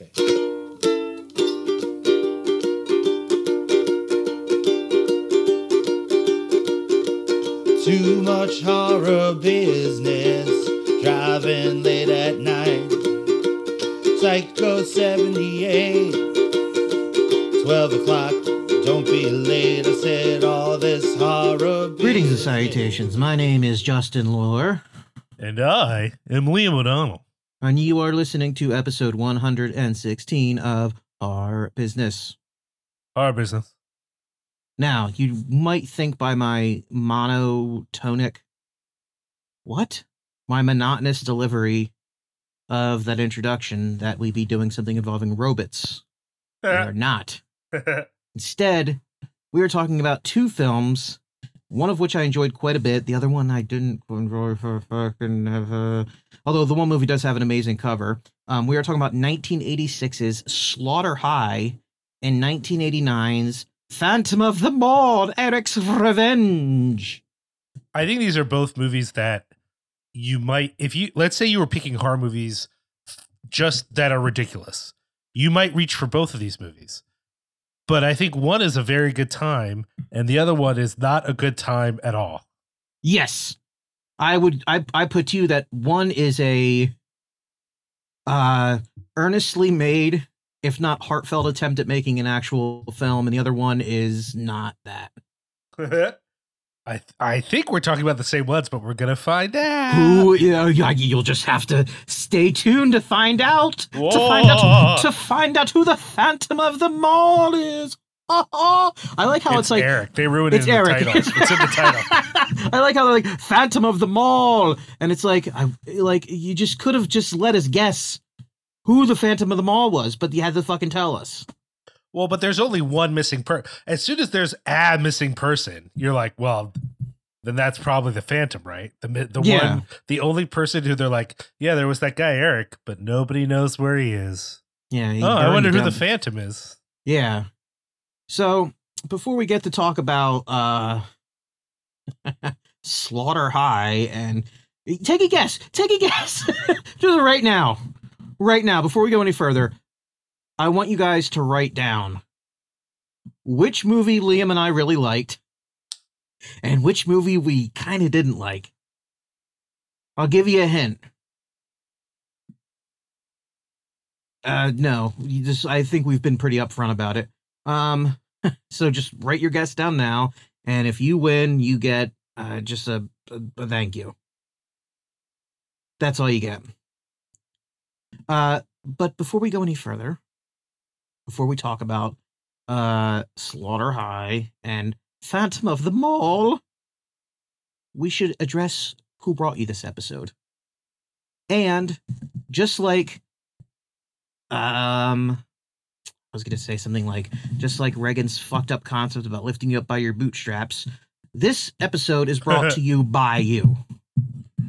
Okay. Too much horror business, driving late at night. Psycho 78, 12 o'clock, don't be late. I said all this horror Greetings and business. salutations. My name is Justin Lohr, And I am Liam O'Donnell. And you are listening to episode 116 of Our Business. Our business. Now, you might think by my monotonic, what? My monotonous delivery of that introduction that we'd be doing something involving robots. We are not. Instead, we are talking about two films, one of which I enjoyed quite a bit. The other one I didn't enjoy for fucking ever. Although the one movie does have an amazing cover. Um, we are talking about 1986's Slaughter High and 1989's Phantom of the Mall, Eric's Revenge. I think these are both movies that you might, if you, let's say you were picking horror movies just that are ridiculous, you might reach for both of these movies. But I think one is a very good time and the other one is not a good time at all. Yes. I would I I put to you that one is a uh earnestly made, if not heartfelt attempt at making an actual film, and the other one is not that. I I think we're talking about the same ones, but we're gonna find out. Who you know, you'll just have to stay tuned to find out. To find out to find out who the Phantom of the Mall is. I like how it's, like Eric. They ruined it it's in the Eric. title. It's in the title. I like how they're like Phantom of the Mall, and it's like I like you just could have just let us guess who the Phantom of the Mall was, but you had to fucking tell us. Well, but there's only one missing per. As soon as there's a missing person, you're like, well, then that's probably the Phantom, right? The the Yeah. one, the only person who they're like, yeah, there was that guy Eric, but nobody knows where he is. Yeah. he Oh, I wonder who the Phantom is. Yeah. So before we get to talk about uh Slaughter High and take a guess, take a guess. Just right now. Right now, before we go any further, I want you guys to write down which movie Liam and I really liked and which movie we kind of didn't like. I'll give you a hint. Uh no, you just I think we've been pretty upfront about it. Um, so just write your guess down now, and if you win, you get uh, just a, a, a thank you. That's all you get. Uh, but before we go any further, before we talk about uh, Slaughter High and Phantom of the Mall, we should address who brought you this episode. And just like um I was going to say something like, just like Reagan's fucked up concept about lifting you up by your bootstraps, this episode is brought to you by you.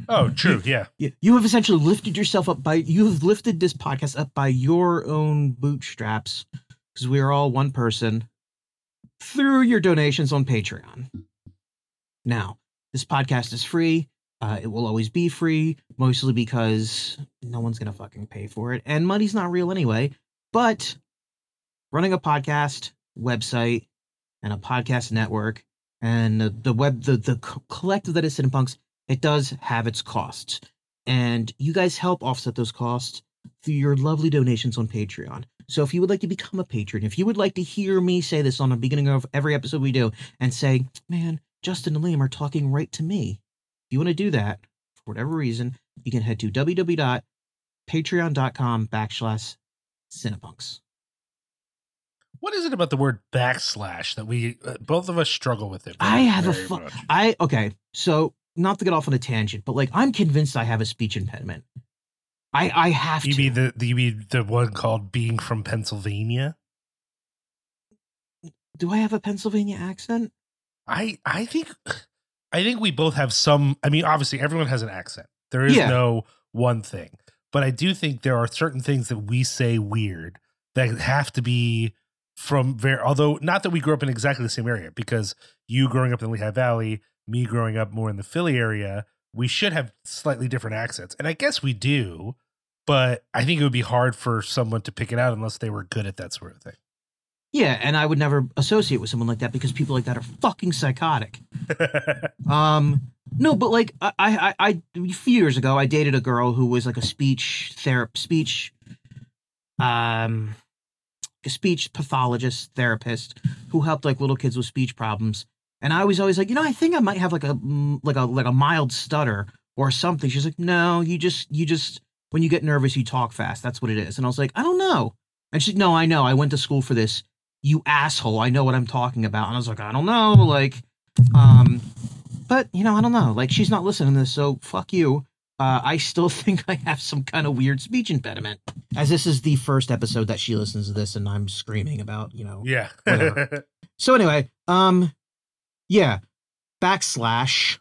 Oh, true. Yeah. You you have essentially lifted yourself up by, you have lifted this podcast up by your own bootstraps because we are all one person through your donations on Patreon. Now, this podcast is free. Uh, it will always be free, mostly because no one's going to fucking pay for it. And money's not real anyway. But running a podcast website and a podcast network and the, the web the the collective that is Cinepunx, it does have its costs and you guys help offset those costs through your lovely donations on patreon so if you would like to become a patron if you would like to hear me say this on the beginning of every episode we do and say man justin and liam are talking right to me if you want to do that for whatever reason you can head to www.patreon.com backslash cinepunx What is it about the word backslash that we uh, both of us struggle with it? I have a fu- much. I okay, so not to get off on a tangent, but like I'm convinced I have a speech impediment. I I have You to. mean the, the you mean the one called being from Pennsylvania? Do I have a Pennsylvania accent? I I think I think we both have some. I mean, obviously, everyone has an accent. There is Yeah. no one thing, but I do think there are certain things that we say weird that have to be from very. Although not that we grew up in exactly the same area, because you growing up in the Lehigh Valley, me growing up more in the Philly area, we should have slightly different accents, and I guess we do. but I think it would be hard for someone to pick it out unless they were good at that sort of thing. Yeah, and I would never associate with someone like that because people like that are fucking psychotic. Um, no, but like I, I, I, a few years ago, I dated a girl who was like a speech therapist, speech, um, a speech pathologist therapist who helped like little kids with speech problems. And I was always like, you know, I think I might have like a mm, like a like a mild stutter or something. She's like, no, you just you just when you get nervous, you talk fast. That's what it is. And I was like, I don't know. And she's no, I know. I went to school for this. You asshole. I know what I'm talking about. And I was like, I don't know. Like, um, but you know, I don't know. Like, she's not listening to this, so fuck you. Uh, I still think I have some kind of weird speech impediment. As this is the first episode that she listens to this, and I'm screaming about, you know. yeah. So anyway, um, yeah, backslash.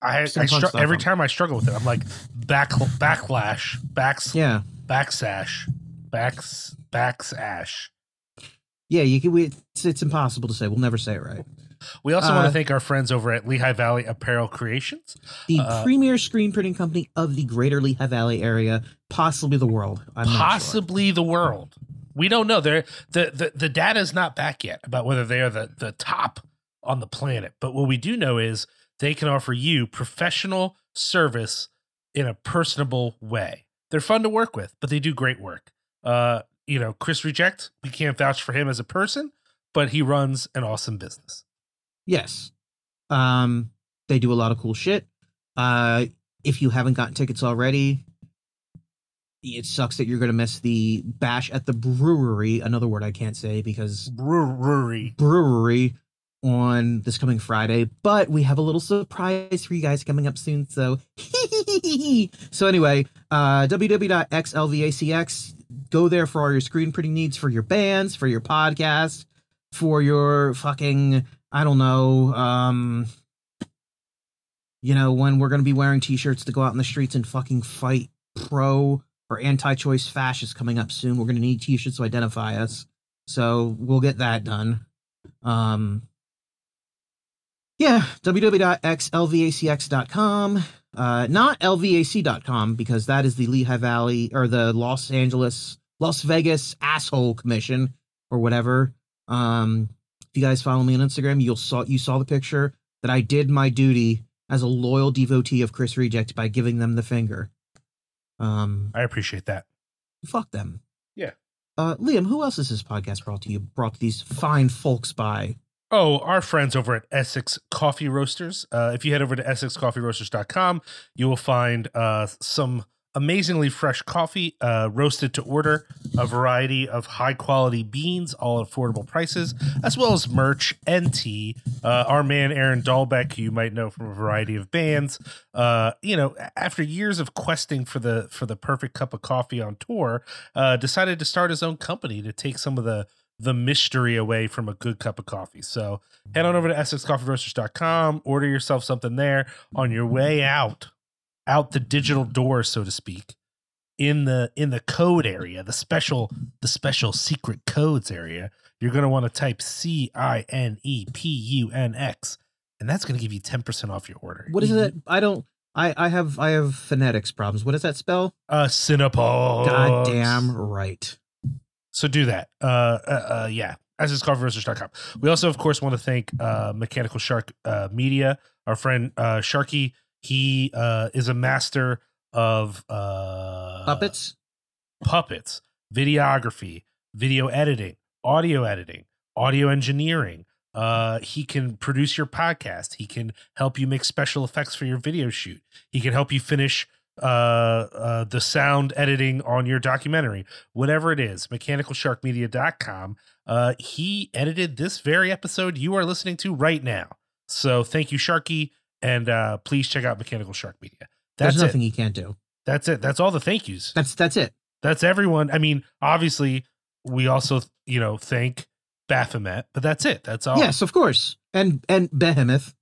I, I str- every on- time I struggle with it, I'm like back backlash, backs Yeah, backsash, backs backsash. yeah. You can. We, it's, it's impossible to say. We'll never say it right. We also want Uh, to thank our friends over at Lehigh Valley Apparel Creations. The Uh, premier screen printing company of the Greater Lehigh Valley area, possibly the world. I'm not sure. possibly the world. We don't know. They're, the the the data is not back yet about whether they are the the top on the planet. But what we do know is they can offer you professional service in a personable way. They're fun to work with, but they do great work. Uh, you know, Chris Reject, we can't vouch for him as a person, but he runs an awesome business. Yes. Um, they do a lot of cool shit. Uh, if you haven't gotten tickets already, it sucks that you're going to miss the bash at the brewery. Another word I can't say because Brewery. brewery on this coming Friday, but we have a little surprise for you guys coming up soon. So, so anyway, uh, www.xlvacx. Go there for all your screen printing needs for your bands, for your podcast, for your fucking I don't know, um, you know, when we're gonna be wearing t-shirts to go out in the streets and fucking fight pro or anti-choice fascists coming up soon. We're gonna need t-shirts to identify us. So we'll get that done. Um, yeah, www.xlvacx.com. Uh, not lvac.com because that is the Lehigh Valley or the Los Angeles, Las Vegas asshole commission or whatever. Um, if you guys follow me on Instagram, you'll saw you saw the picture that I did my duty as a loyal devotee of Chris Reject by giving them the finger. Um, I appreciate that. fuck them. Yeah. Uh, Liam, who else is this podcast brought to you? Brought to these fine folks by? Oh, our friends over at Essex Coffee Roasters. Uh, if you head over to essexcoffeeroasters.com, you will find uh, some amazingly fresh coffee uh, roasted to order, a variety of high quality beans, all at affordable prices, as well as merch and tea. Uh, our man Aaron Dalbec, who you might know from a variety of bands, uh, you know, after years of questing for the for the perfect cup of coffee on tour, uh, decided to start his own company to take some of the the mystery away from a good cup of coffee. So head on over to essexcoffeeroasters.com, order yourself something there on your way out, out the digital door, so to speak, in the in the code area, the special the special secret codes area. You're gonna want to type C I N E P U N X, and that's gonna give you 10% off your order. What is it? I don't. I I have I have phonetics problems. What does that spell? Uh Cinnapog. God damn right. So do that. Uh, uh, uh yeah. EssexCoffeeRoasters.com. We also, of course, want to thank uh, Mechanical Shark uh, Media, our friend uh, Sharky. He uh, is a master of uh, Puppets. puppets, videography, video editing, audio editing, audio engineering. Uh, he can produce your podcast. He can help you make special effects for your video shoot. He can help you finish uh, uh, the sound editing on your documentary, whatever it is. MechanicalSharkMedia.com. Uh, he edited this very episode you are listening to right now. So thank you, Sharky, and uh, please check out Mechanical Shark Media. That's There's it. nothing he can't do. That's it. That's all the thank yous That's that's it. that's everyone. I mean, obviously, we also, you know, thank Baphomet, but that's it. That's all. Yes, of course. And and Behemoth.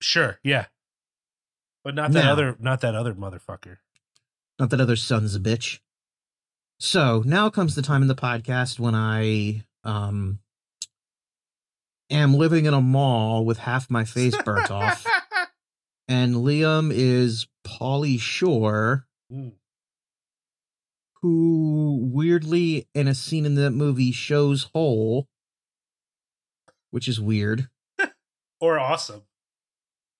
Sure. Yeah. But not that other, not that other motherfucker. Not that other son's a bitch. So now comes the time in the podcast when I um am living in a mall with half my face burnt off, and Liam is Pauly Shore Mm. who weirdly in a scene in that movie shows whole, which is weird. Or awesome.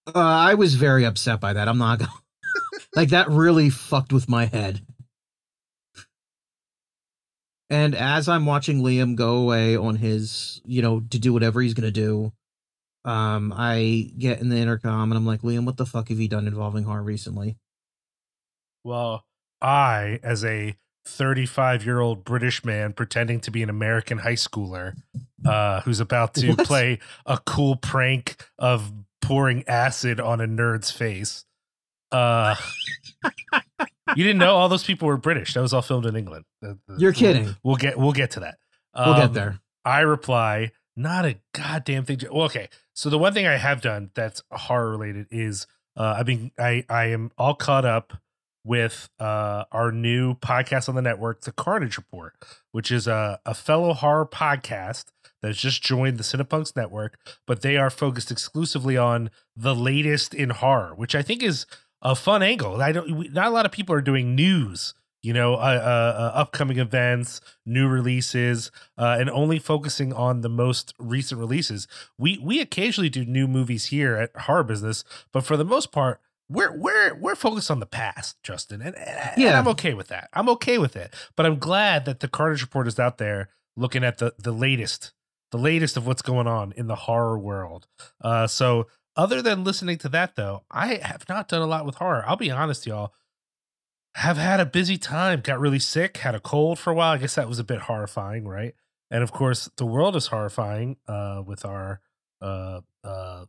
Uh, I was very upset by that. I'm not gonna like that really fucked with my head. And as I'm watching Liam go away on his, you know, to do whatever he's gonna do, um, I get in the intercom and I'm like, Liam, what the fuck have you done involving horror recently? Well, I, as a 35 year old British man pretending to be an American high schooler uh, who's about to What? play a cool prank of pouring acid on a nerd's face. Uh, you didn't know all those people were British. That was all filmed in England. You're kidding. We'll get we'll get to that. We'll get Um, there. I reply, not a goddamn thing. Well, okay. So the one thing I have done that's horror related is uh, I've been I I am all caught up with uh, our new podcast on the network, The Carnage Report, which is a, a fellow horror podcast that's just joined the Cinepunx network, but they are focused exclusively on the latest in horror, which I think is a fun angle. I don't not a lot of people are doing news, you know, uh, uh, uh, upcoming events, new releases, uh, and only focusing on the most recent releases. We we occasionally do new movies here at Horror Business, but for the most part, we're we're we're focused on the past, Justin, and, and, and Yeah. I'm okay with that. I'm okay with it, but I'm glad that the Carnage Report is out there looking at the the latest, the latest of what's going on in the horror world. Uh, so other than listening to that, though, I have not done a lot with horror. I'll be honest, y'all. Have had a busy time. Got really sick. Had a cold for a while. I guess that was a bit horrifying, right? And of course, the world is horrifying uh, with our uh, uh,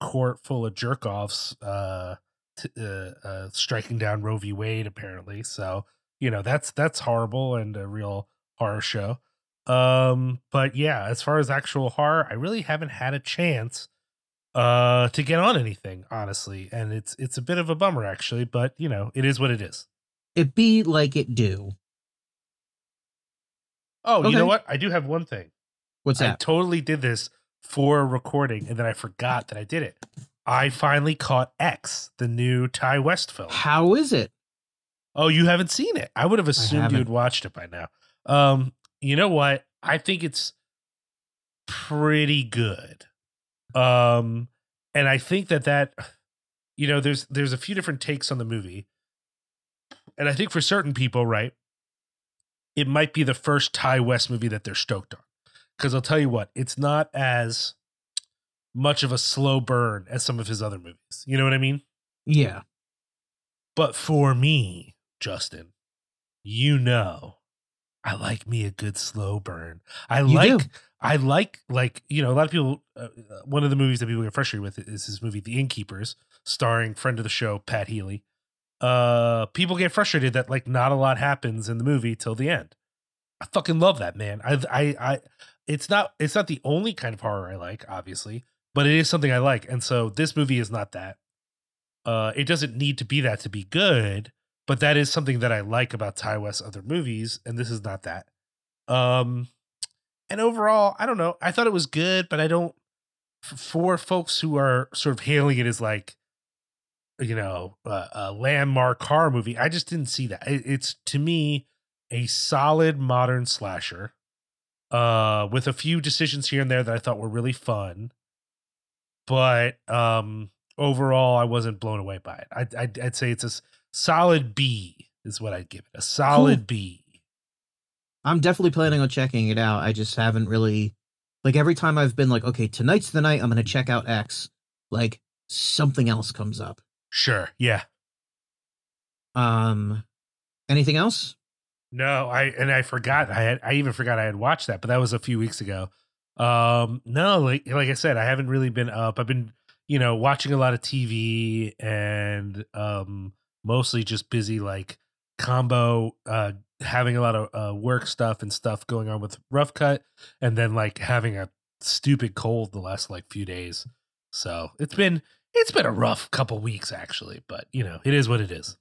court full of jerk offs uh, t- uh, uh, striking down Roe v. Wade, apparently. So you know that's that's horrible and a real horror show. Um, but yeah, as far as actual horror, I really haven't had a chance uh to get on anything honestly. And it's it's a bit of a bummer actually but you know it is what it is. It be like it do. oh you know what? I do have one thing. What's i that? totally did this for recording and then i forgot that i did it. I finally caught x the new ty west film. How is it? oh you haven't seen it. I would have assumed you had watched it by now. Um you know what? I think it's pretty good um and i think that that you know there's there's a few different takes on the movie. And i think for certain people right it might be the first ty west movie that they're stoked on. Because i'll tell you what it's not as much of a slow burn as some of his other movies. You know what i mean? Yeah. but for me justin you know i like me a good slow burn i You like do. I like like you know a lot of people. Uh, uh, one of the movies that people get frustrated with is his movie The Innkeepers, starring friend of the show Pat Healy. Uh, people get frustrated that like not a lot happens in the movie till the end. I fucking love that man. I I I. It's not it's not the only kind of horror I like, obviously, but it is something I like, and so this movie is not that. Uh, it doesn't need to be that to be good, but that is something that I like about Ty West's other movies, and this is not that. Um, and overall, I don't know. I thought it was good, but I don't. For folks who are sort of hailing it as like, you know, a, a landmark horror movie, I just didn't see that. It, it's to me a solid modern slasher, uh, with a few decisions here and there that I thought were really fun, but um, overall, I wasn't blown away by it. I'd, I'd, I'd say it's a solid B is what I'd give it. A solid B. I'm definitely planning on checking it out. I just haven't really like every time I've been like, okay, tonight's the night I'm gonna check out X, like something else comes up. Sure. Yeah. Um anything else? No, I and I forgot. I had I even forgot I had watched that, but that was a few weeks ago. Um, no, like like I said, I haven't really been up. I've been, you know, watching a lot of TV and um mostly just busy like combo uh having a lot of uh work stuff and stuff going on with rough cut and then like having a stupid cold the last like few days. So it's been it's been a rough couple weeks actually, but you know, it is what it is.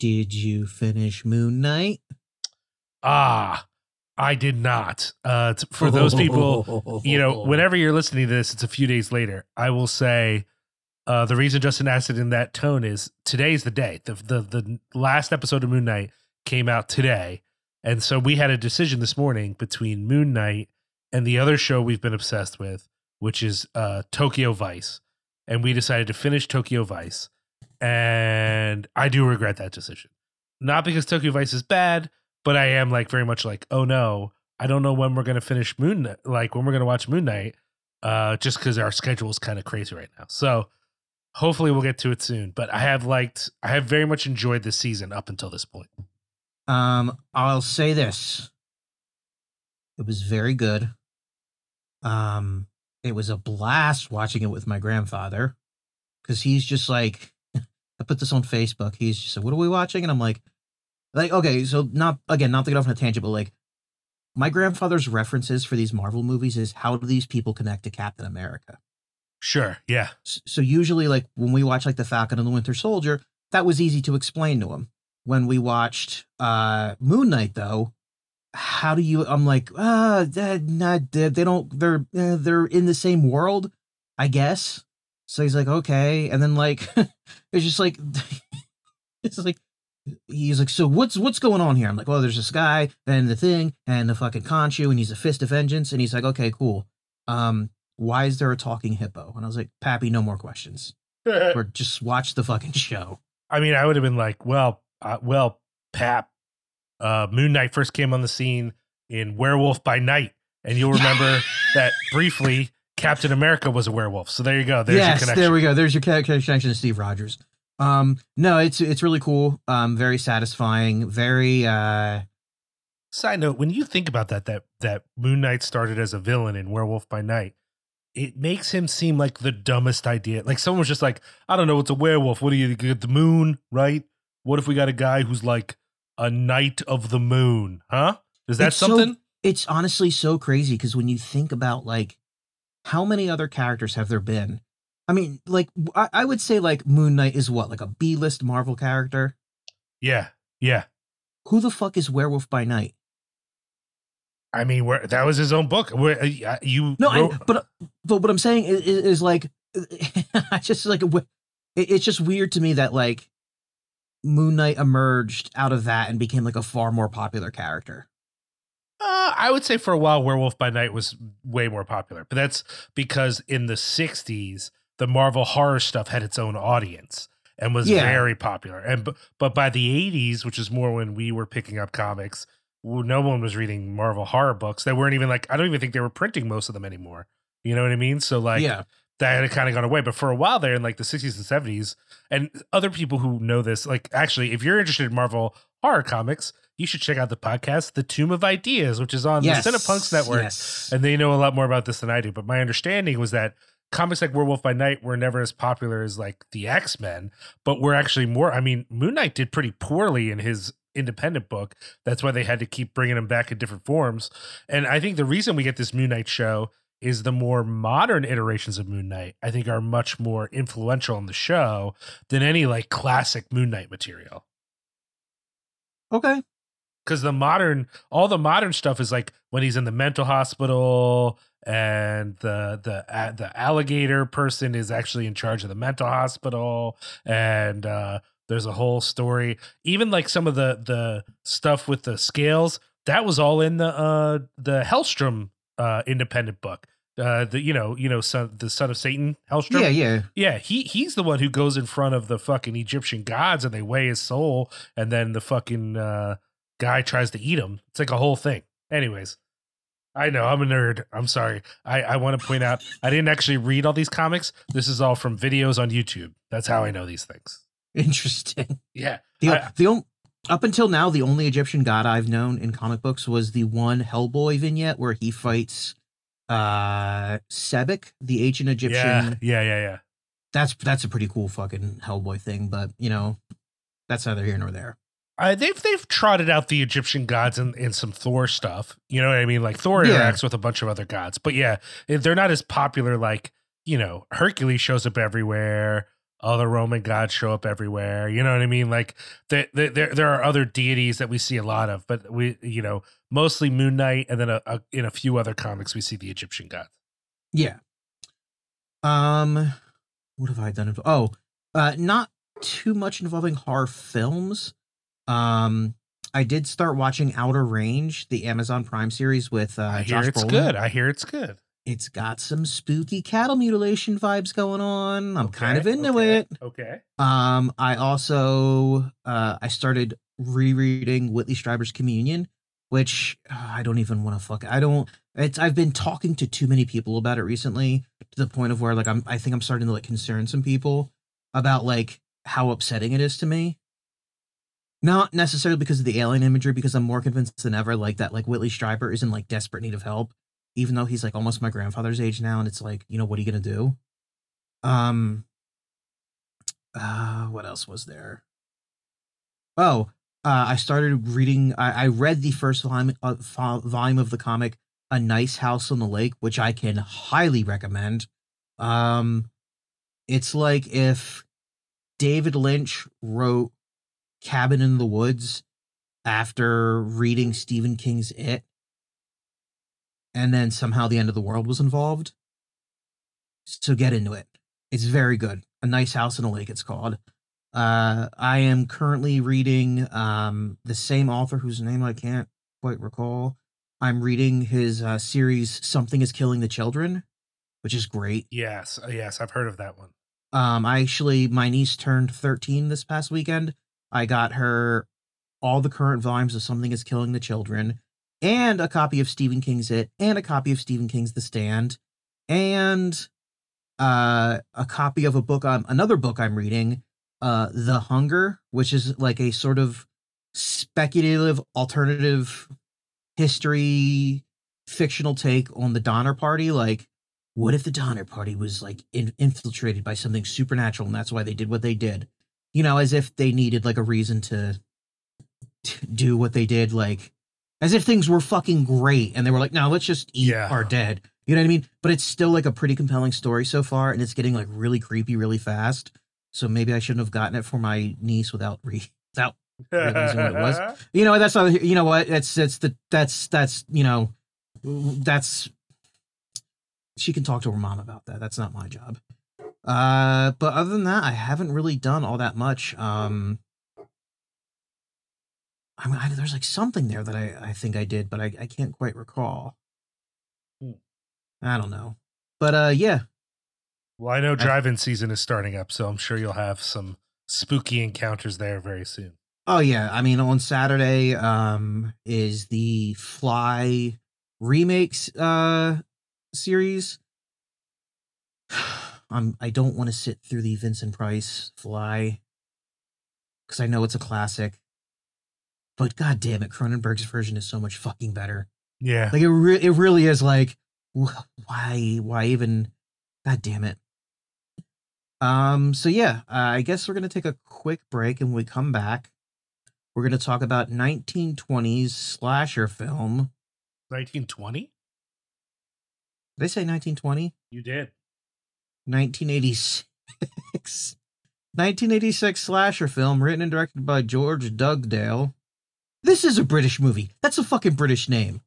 Did you finish Moon Knight? Ah, I did not. Uh, t- for those people, you know, whenever you're listening to this, it's a few days later. I will say, uh, the reason Justin asked it in that tone is today's the day. The the the last episode of Moon Knight came out today. And so we had a decision this morning between Moon Knight and the other show we've been obsessed with, which is uh, Tokyo Vice. And we decided to finish Tokyo Vice. And I do regret that decision. Not because Tokyo Vice is bad, but I am like very much like, oh no, I don't know when we're to finish Moon like when we're to watch Moon Knight, uh, just because our schedule is kind of crazy right now. So hopefully we'll get to it soon. But I have liked, I have very much enjoyed this season up until this point. Um, I'll say this. It was very good. Um, it was a blast watching it with my grandfather because he's just like, I put this on Facebook. He's just like, "What are we watching?" And I'm like, like, okay, so not again, not to get off on a tangent, but like, my grandfather's references for these Marvel movies is how do these people connect to Captain America? Sure. Yeah. So usually, like when we watch like the Falcon and the Winter Soldier, that was easy to explain to him. When we watched uh Moon Knight, though, how do you? I'm like, ah, not, they, they don't. They're uh, they're in the same world, I guess. So he's like, okay, and then like, it's just like, it's like. He's like, so what's what's going on here? I'm like, well, there's this guy and the thing and the fucking Khonshu and he's a fist of vengeance and he's like, okay, cool. Um, why is there a talking hippo? And I was like, Pappy, no more questions. Or just watch the fucking show. I mean, I would have been like, well, uh, well, Pap, uh, Moon Knight first came on the scene in Werewolf by Night, and you'll remember that briefly Captain America was a werewolf. So there you go. There's your yes, connection. there we go. There's your connection to Steve Rogers. Um, no, it's it's really cool. Um, very satisfying. Very uh, Side note: When you think about that, that that Moon Knight started as a villain in Werewolf by Night, it makes him seem like the dumbest idea. Like someone was just like, I don't know, it's a werewolf. What do you get? The moon, right? What if we got a guy who's like a knight of the moon? Huh? Is that It's so- something? it's honestly so crazy because when you think about like how many other characters have there been? I mean, like I, I would say like Moon Knight is what like a B list Marvel character. yeah, yeah. Who the fuck is Werewolf by Night? I mean, where that was his own book. Where uh, you No, wrote- I, but but what I'm saying is, is like I just like it's just weird to me that like Moon Knight emerged out of that and became like a far more popular character. Uh, I would say for a while, Werewolf by Night was way more popular, but that's because in the '60s, the Marvel horror stuff had its own audience and was Yeah. very popular. And but by the '80s, which is more when we were picking up comics, no one was reading Marvel horror books. They weren't even like I don't even think they were printing most of them anymore. You know what I mean? So like, yeah, that had kind of gone away. But for a while there in like the 60s and 70s, and other people who know this, like actually, if you're interested in Marvel horror comics, you should check out the podcast, The Tomb of Ideas, which is on yes, the Cinepunx Network. Yes. And they know a lot more about this than I do. But my understanding was that comics like Werewolf by Night were never as popular as like the X Men, but were actually more. I mean, Moon Knight did pretty poorly in his independent book. That's why they had to keep bringing him back in different forms. And I think the reason we get this Moon Knight show is the more modern iterations of Moon Knight, I think, are much more influential in the show than any like classic Moon Knight material okay. because the modern all the modern stuff is like when he's in the mental hospital and the the uh, the alligator person is actually in charge of the mental hospital and uh there's a whole story even like some of the the stuff with the scales that was all in the uh the hellstrom uh independent book uh the you know you know son the son of satan hellstrom Yeah, yeah. yeah, he he's the one who goes in front of the fucking Egyptian gods and they weigh his soul, and then the fucking uh, guy tries to eat him. It's like a whole thing. Anyways, I know I'm a nerd. I'm sorry. I I want to point out I didn't actually read all these comics. This is all from videos on YouTube. That's how I know these things. Interesting. Yeah, The I- the on, up until now, the only Egyptian god I've known in comic books was the one Hellboy vignette where he fights uh Sebek, the ancient Egyptian. yeah, yeah, yeah, yeah. That's that's a pretty cool fucking Hellboy thing, but you know, that's neither here nor there. Uh, they've they've trotted out the Egyptian gods in, in some Thor stuff. You know what I mean? Like Thor Yeah. interacts with a bunch of other gods, but yeah, they're not as popular. Like you know, Hercules shows up everywhere. Other Roman gods show up everywhere. You know what I mean? Like there there there are other deities that we see a lot of, but we you know mostly Moon Knight, and then a, a, in a few other comics we see the Egyptian gods. Yeah. Um, what have I done? Oh, uh, not too much involving horror films. Um, I did start watching Outer Range, the Amazon Prime series with uh, I hear Josh it's Brolin. good. I hear it's good. It's got some spooky cattle mutilation vibes going on. I'm kind of into okay, it. Okay. Um, I also uh, I started rereading Whitley Strieber's Communion, which uh, I don't even want to fuck. I don't. It's I've been talking to too many people about it recently to the point of where like I'm. I think I'm starting to like concern some people about like how upsetting it is to me. Not necessarily because of the alien imagery, because I'm more convinced than ever like that like Whitley Strieber is in like desperate need of help, even though he's like almost my grandfather's age now, and it's like you know what are you gonna do? Um, uh what else was there oh uh i started reading i, I read the first volume, uh, volume of the comic a nice house on the lake which i can highly recommend um it's like if david lynch wrote cabin in the woods after reading stephen king's it and then somehow the end of the world was involved so get into it it's very good. A Nice House in a Lake, it's called. Uh, I am currently reading um, the same author whose name I can't quite recall. I'm reading his uh, series Something is Killing the Children, which is great. Yes. uh, Yes. I've heard of that one. Um, I actually, my niece turned 13 this past weekend. I got her all the current volumes of Something is Killing the Children, and a copy of Stephen King's It, and a copy of Stephen King's The Stand, and uh, a copy of a book on another book I'm reading, uh, The Hunger, which is like a sort of speculative alternative history fictional take on the Donner Party. Like, what if the Donner Party was like in- infiltrated by something supernatural, and that's why they did what they did? You know, as if they needed like a reason to, to do what they did, like as if things were fucking great, and they were like, "No, let's just eat Yeah. our dead." You know what I mean? But it's still like a pretty compelling story so far, and it's getting like really creepy really fast. So maybe I shouldn't have gotten it for my niece without re without Realizing what it was. you know that's not you know what that's that's the that's that's you know that's she can talk to her mom about that that's not my job uh but other than that i haven't really done all that much um I mean, I, there's like something there that I, I think I did, but I, I can't quite recall. Hmm. I don't know. But uh yeah. Well, I know drive-in season is starting up, so I'm sure you'll have some spooky encounters there very soon. Oh yeah, I mean on Saturday um is the Fly remakes uh series. I'm I don't want to sit through the Vincent Price Fly cuz I know it's a classic. But god damn it, Cronenberg's version is so much fucking better. Yeah. Like it re- it really is like wh- why why even god damn it. Um so yeah, uh, I guess we're going to take a quick break and when we come back we're going to talk about 1920s slasher film. 1920? Did I say 1920? You did. 1986. 1986 slasher film written and directed by George Dugdale. This is a British movie. That's a fucking British name.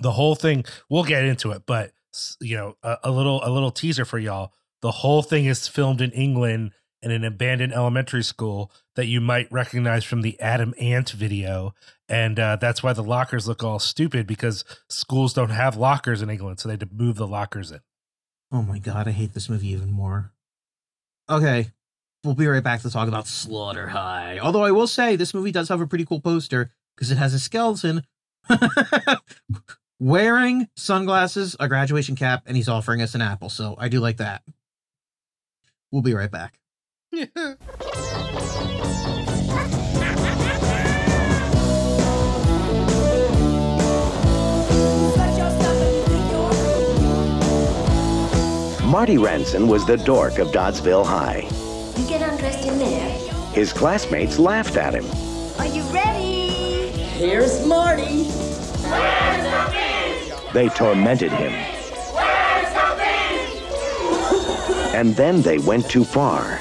The whole thing, we'll get into it, but you know, a, a little a little teaser for y'all. The whole thing is filmed in England in an abandoned elementary school that you might recognize from the Adam Ant video. And uh, that's why the lockers look all stupid because schools don't have lockers in England. So they had to move the lockers in. Oh my god, I hate this movie even more. Okay, we'll be right back to talk about Slaughter High. Although I will say this movie does have a pretty cool poster because it has a skeleton wearing sunglasses, a graduation cap, and he's offering us an apple. So I do like that. We'll be right back. Marty Rantzen was the dork of Doddsville High. His classmates laughed at him. Are you ready? Here's Marty. They tormented him. And then they went too far.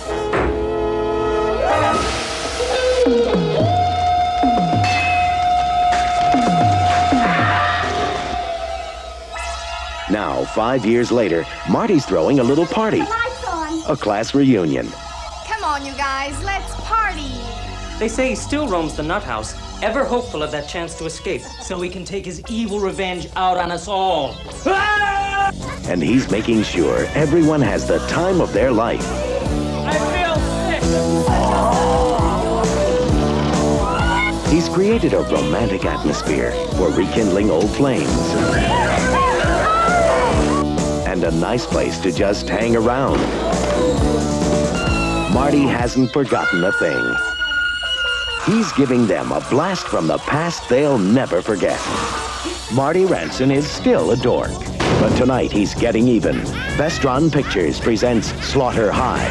Now, five years later, Marty's throwing a little party, Lights on. a class reunion. Come on, you guys, let's party. They say he still roams the nut house, ever hopeful of that chance to escape, so he can take his evil revenge out on us all. And he's making sure everyone has the time of their life. I feel sick! He's created a romantic atmosphere for rekindling old flames. And a nice place to just hang around. Marty hasn't forgotten a thing. He's giving them a blast from the past they'll never forget. Marty Rantzen is still a dork, but tonight he's getting even. Vestron Pictures presents Slaughter High.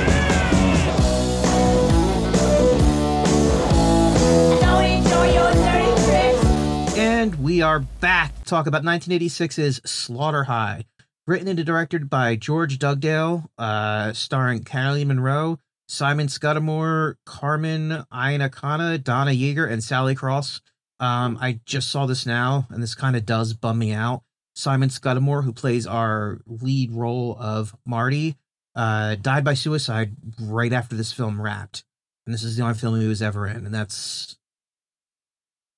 And we are back to talk about 1986's Slaughter High. Written and directed by George Dugdale, uh, starring Caroline Munro, Simon Scudamore, Carmen Iannaccone, Donna Yeager, and Sally Cross. Um, I just saw this now, and this kind of does bum me out. Simon Scudamore, who plays our lead role of Marty, uh, died by suicide right after this film wrapped. And this is the only film he was ever in, and that's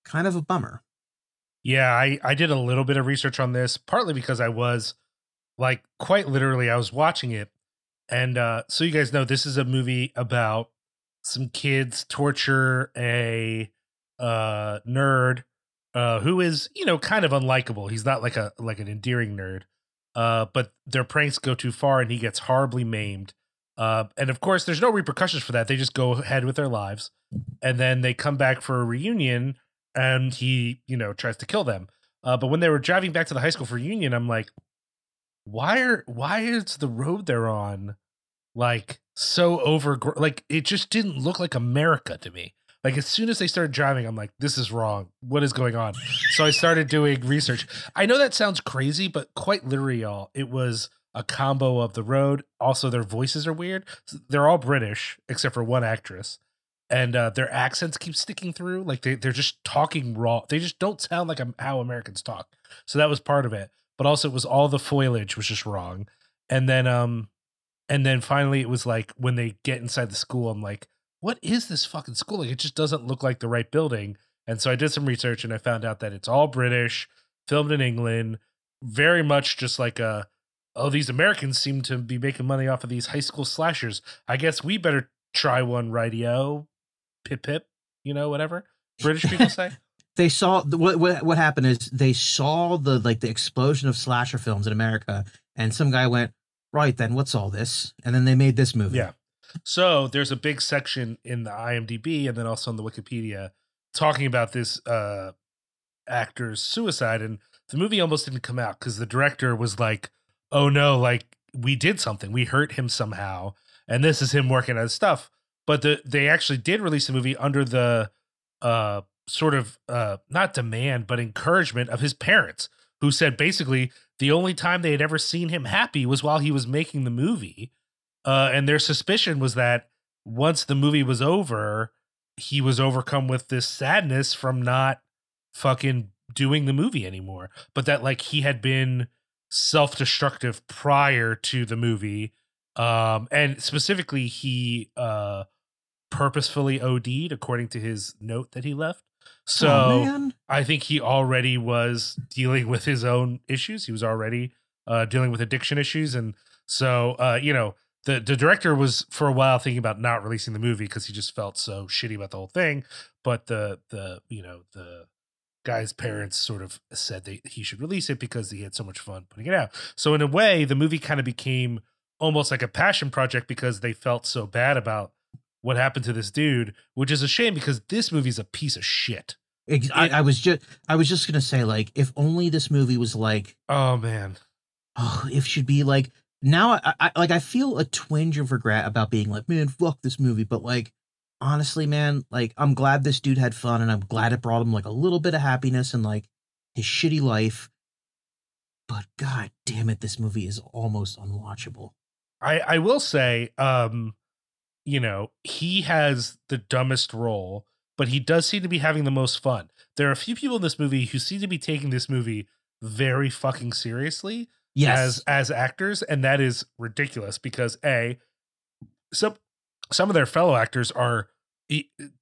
kind of a bummer. Yeah, I I did a little bit of research on this, partly because I was like quite literally I was watching it and uh so you guys know this is a movie about some kids torture a uh nerd uh who is, you know, kind of unlikable. He's not like a like an endearing nerd. Uh but their pranks go too far and he gets horribly maimed. Uh and of course there's no repercussions for that. They just go ahead with their lives and then they come back for a reunion and he, you know, tries to kill them. Uh, but when they were driving back to the high school for reunion, I'm like, why are why is the road they're on like so overgrown? like it just didn't look like America to me. Like as soon as they started driving, I'm like, this is wrong. What is going on? So I started doing research. I know that sounds crazy, but quite literally, y'all, it was a combo of the road. Also, their voices are weird. They're all British except for one actress, and uh, their accents keep sticking through. Like they they're just talking raw. They just don't sound like how Americans talk. So that was part of it. But also, it was all the foliage was just wrong. And then um, and then finally, it was like when they get inside the school, I'm like, what is this fucking school? Like it just doesn't look like the right building. And so I did some research and I found out that it's all British, filmed in England, very much just like a oh, these Americans seem to be making money off of these high school slashers. I guess we better try one radio. Pip pip, you know, whatever. British people say. They saw what, what what happened is they saw the like the explosion of slasher films in America, and some guy went, Right then, what's all this? And then they made this movie. Yeah. So there's a big section in the IMDb and then also on the Wikipedia talking about this uh actor's suicide and the movie almost didn't come out because the director was like, "Oh no, like we did something. We hurt him somehow." And this is him working on stuff. But the they actually did release the movie under the uh sort of uh not demand but encouragement of his parents who said basically the only time they had ever seen him happy was while he was making the movie. Uh, and their suspicion was that once the movie was over, he was overcome with this sadness from not fucking doing the movie anymore. But that like he had been self-destructive prior to the movie. Um, and specifically he uh purposefully OD'd according to his note that he left. So Oh, I think he already was dealing with his own issues. He was already uh, dealing with addiction issues, and so uh, you know the the director was for a while thinking about not releasing the movie because he just felt so shitty about the whole thing. But the the you know the guy's parents sort of said that he should release it because he had so much fun putting it out. So in a way, the movie kind of became almost like a passion project because they felt so bad about what happened to this dude, which is a shame because this movie's a piece of shit. I, I was just I was just gonna say like if only this movie was like Oh man. oh if should be like now I, I like I feel a twinge of regret about being like man fuck this movie but like honestly man like I'm glad this dude had fun and I'm glad it brought him like a little bit of happiness and like his shitty life but god damn it this movie is almost unwatchable I I will say um you know, he has the dumbest role, but he does seem to be having the most fun. There are a few people in this movie who seem to be taking this movie very fucking seriously yes as as actors, and that is ridiculous because a some some of their fellow actors are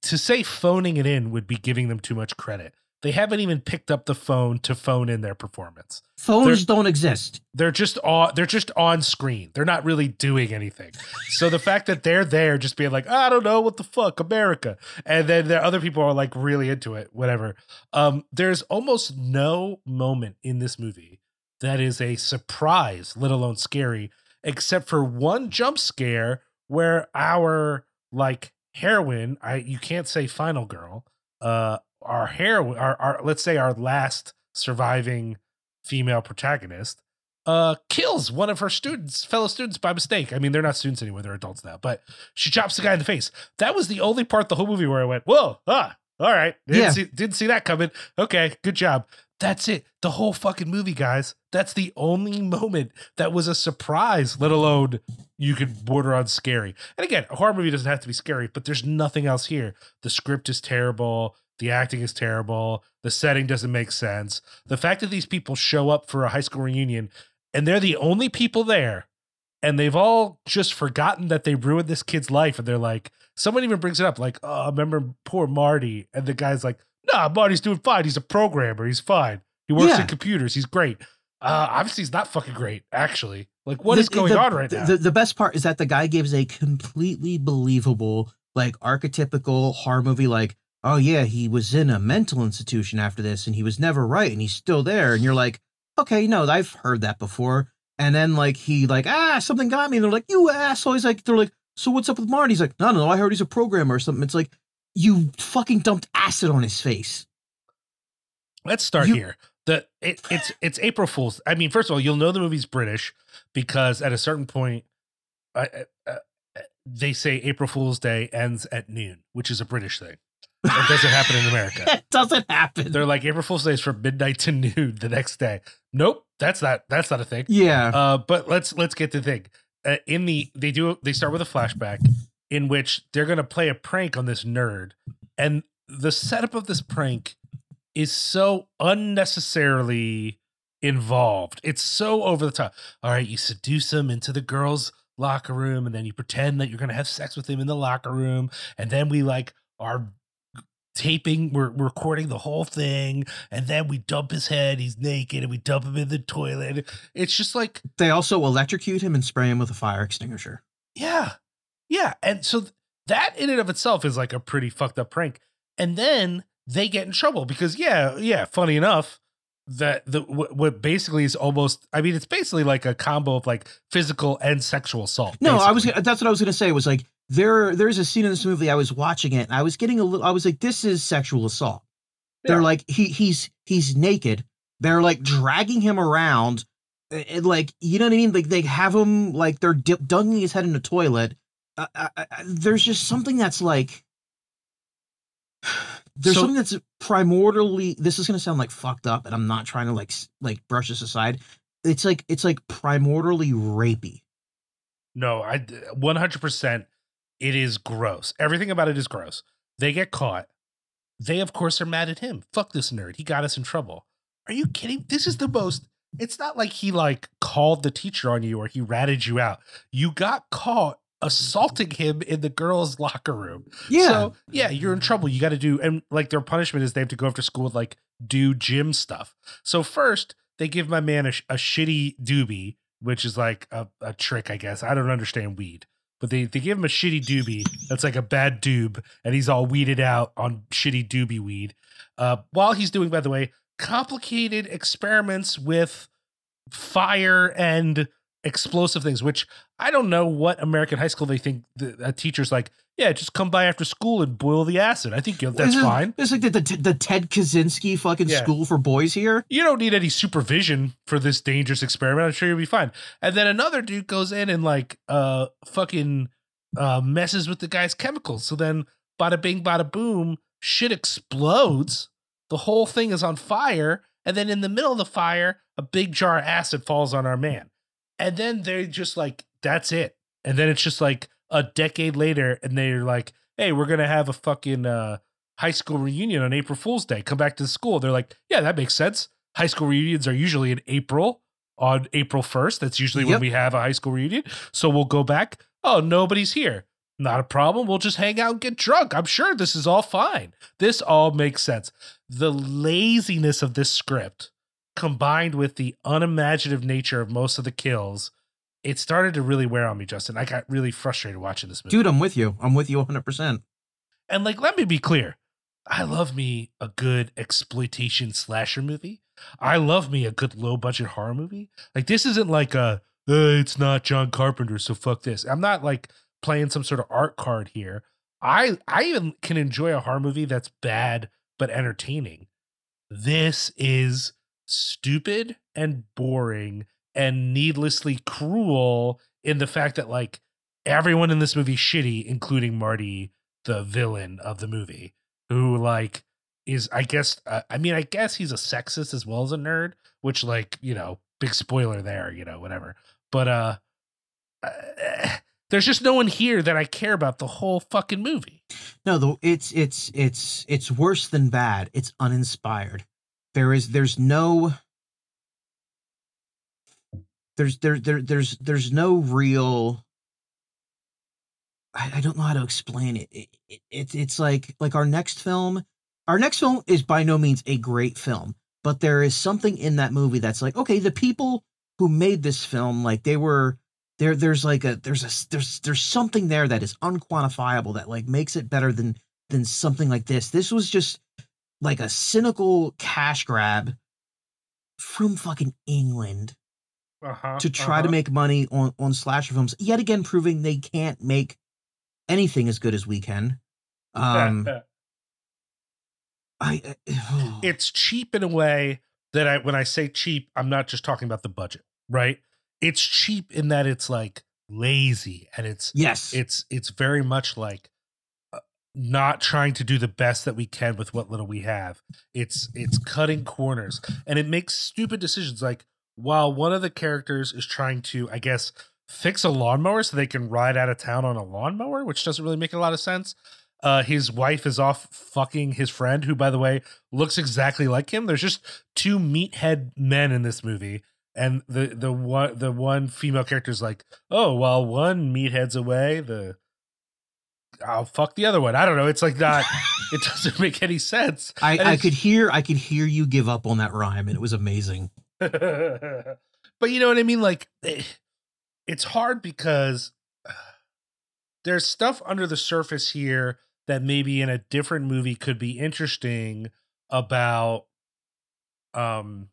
to say phoning it in would be giving them too much credit. They haven't even picked up the phone to phone in their performance. Phones don't exist. They're just on they're just on screen. They're not really doing anything. So the fact that they're there just being like, I don't know what the fuck, America. And then the other people are like really into it, whatever. Um, there's almost no moment in this movie that is a surprise, let alone scary, except for one jump scare where our like heroine, I you can't say final girl, uh our heroine our, our let's say our last surviving female protagonist uh kills one of her students fellow students by mistake. I mean they're not students anymore they're adults now but she chops the guy in the face. That was the only part of the whole movie where i went whoa ah all right didn't, Yeah. see, didn't see that coming. Okay good job. That's it the whole fucking movie guys. That's the only moment that was a surprise let alone you could border on scary. And again a horror movie doesn't have to be scary but there's nothing else here. The script is terrible the acting is terrible the setting doesn't make sense the fact that these people show up for a high school reunion and they're the only people there and they've all just forgotten that they ruined this kid's life and they're like someone even brings it up like oh I remember poor marty and the guy's like nah marty's doing fine he's a programmer he's fine he works Yeah. in computers he's great. Uh obviously he's not fucking great actually. Like what The- is going the- on right the, now? The, the best part is that the guy gives a completely believable, like archetypical horror movie, like, oh yeah, he was in a mental institution after this and he was never right and he's still there. And you're like, okay, no, I've heard that before. And then like he like, ah, something got me. And they're like, you asshole. He's like, they're like, so what's up with Marty? He's like, no, no, no, I heard he's a programmer or something. It's like, you fucking dumped acid on his face. Let's start You- here. The it, it's it's April Fools. I mean, first of all, you'll know the movie's British because at a certain point, uh, uh, they say April Fool's Day ends at noon, which is a British thing. It doesn't happen in America. it doesn't happen. They're like April Fool's Day is from midnight to noon the next day. Nope, that's not that's not a thing. yeah. Uh, but let's let's get to the thing. Uh, in the they do they start with a flashback in which they're gonna play a prank on this nerd, and the setup of this prank is so unnecessarily involved. It's so over the top. All right, you seduce him into the girls' locker room, and then you pretend that you're gonna have sex with him in the locker room, and then we like are taping we're, recording the whole thing and then we dump his head he's naked and we dump him in the toilet. It's just like They also electrocute him and spray him with a fire extinguisher. yeah. Yeah and so th- that in and of itself is like a pretty fucked up prank. And then they get in trouble because yeah yeah funny enough that the what, what basically is almost i mean it's basically like a combo of like physical and sexual assault No, I was that's what I was gonna say was like there there's a scene in this movie I was watching it and I was getting a little I was like this is sexual assault. They're like he he's he's naked. They're like dragging him around and, like you know what I mean like they have him like they're dip, dunking his head in the toilet. Uh, uh, uh, there's just something that's like there's So- something that's primordially this is going to sound like fucked up and I'm not trying to like like brush this aside. It's like it's like primordially rapey. No, I 100% it is gross. Everything about it is gross. They get caught. They of course are mad at him. Fuck this nerd. He got us in trouble. Are you kidding? This is the most It's not like he like called the teacher on you or he ratted you out. You got caught assaulting him in the girls' locker room. Yeah. So, yeah, you're in trouble. You got to do and like their punishment is they have to go after school with like do gym stuff. So first, they give my man a, a shitty doobie, which is like a, a trick, I guess. I don't understand weed. But they, they give him a shitty doobie that's like a bad doob, and he's all weeded out on shitty doobie weed. Uh, while he's doing, by the way, complicated experiments with fire and explosive things, which I don't know what American high school they think the a teacher's like, yeah, just come by after school and boil the acid. I think you know, that's This fine. Is like the, the the Ted Kaczynski fucking Yeah. school for boys here. You don't need any supervision for this dangerous experiment. I'm sure you'll be fine. And then another dude goes in and like uh fucking uh messes with the guy's chemicals. So then bada bing bada boom, shit explodes. The whole thing is on fire. And then in the middle of the fire, a big jar of acid falls on our man. And then they're just like, that's it. And then it's just like a decade later, and they're like, hey, we're gonna have a fucking uh high school reunion on April Fool's Day. Come back to the school. They're like, yeah, that makes sense. High school reunions are usually in April on April 1st. That's usually when we have a high school reunion. So we'll go back. Oh, nobody's here. Not a problem. We'll just hang out and get drunk. I'm sure this is all fine. This all makes sense. The laziness of this script combined with the unimaginative nature of most of the kills, it started to really wear on me, Justin. I got really frustrated watching this movie. Dude, I'm with you. I'm with you 100%. And like, let me be clear. I love me a good exploitation slasher movie. I love me a good low budget horror movie. Like this isn't like a "Uh, it's not John Carpenter, so fuck this. I'm not like playing some sort of art card here. I I even can enjoy a horror movie that's bad but entertaining. This is stupid and boring and needlessly cruel in the fact that like everyone in this movie shitty, including Marty, the villain of the movie, who like is I guess uh, I mean I guess he's a sexist as well as a nerd, which like you know big spoiler there, you know whatever. But uh, uh there's just no one here that I care about the whole fucking movie. No, the it's it's it's it's worse than bad. It's uninspired. There is there's no there's there there there's there's no real I, I don't know how to explain it. It, it. it it's like like our next film. Our next film is by no means a great film, but there is something in that movie that's like okay, the people who made this film like they were there there's like a there's a there's there's something there that is unquantifiable that like makes it better than than something like this. This was just like a cynical cash grab from fucking England Uh-huh, to try to make money on on slasher films. Yet again, proving they can't make anything as good as we can. Um, I, I it's cheap in a way that I when I say cheap, I'm not just talking about the budget, right? It's cheap in that it's like lazy and it's yes, it's it's very much like not trying to do the best that we can with what little we have. It's it's cutting corners and it makes stupid decisions like while one of the characters is trying to I guess fix a lawnmower so they can ride out of town on a lawnmower, which doesn't really make a lot of sense. Uh, his wife is off fucking his friend, who, by the way, looks exactly like him. There's just two meathead men in this movie, and the the one the one female character is like, oh, while one meathead's away, the I'll fuck the other one. I don't know. It's like not. it doesn't make any sense. I, I could hear I could hear you give up on that rhyme, and it was amazing. but you know what I mean? Like, eh, it's hard because there's stuff under the surface here that maybe in a different movie could be interesting about, um,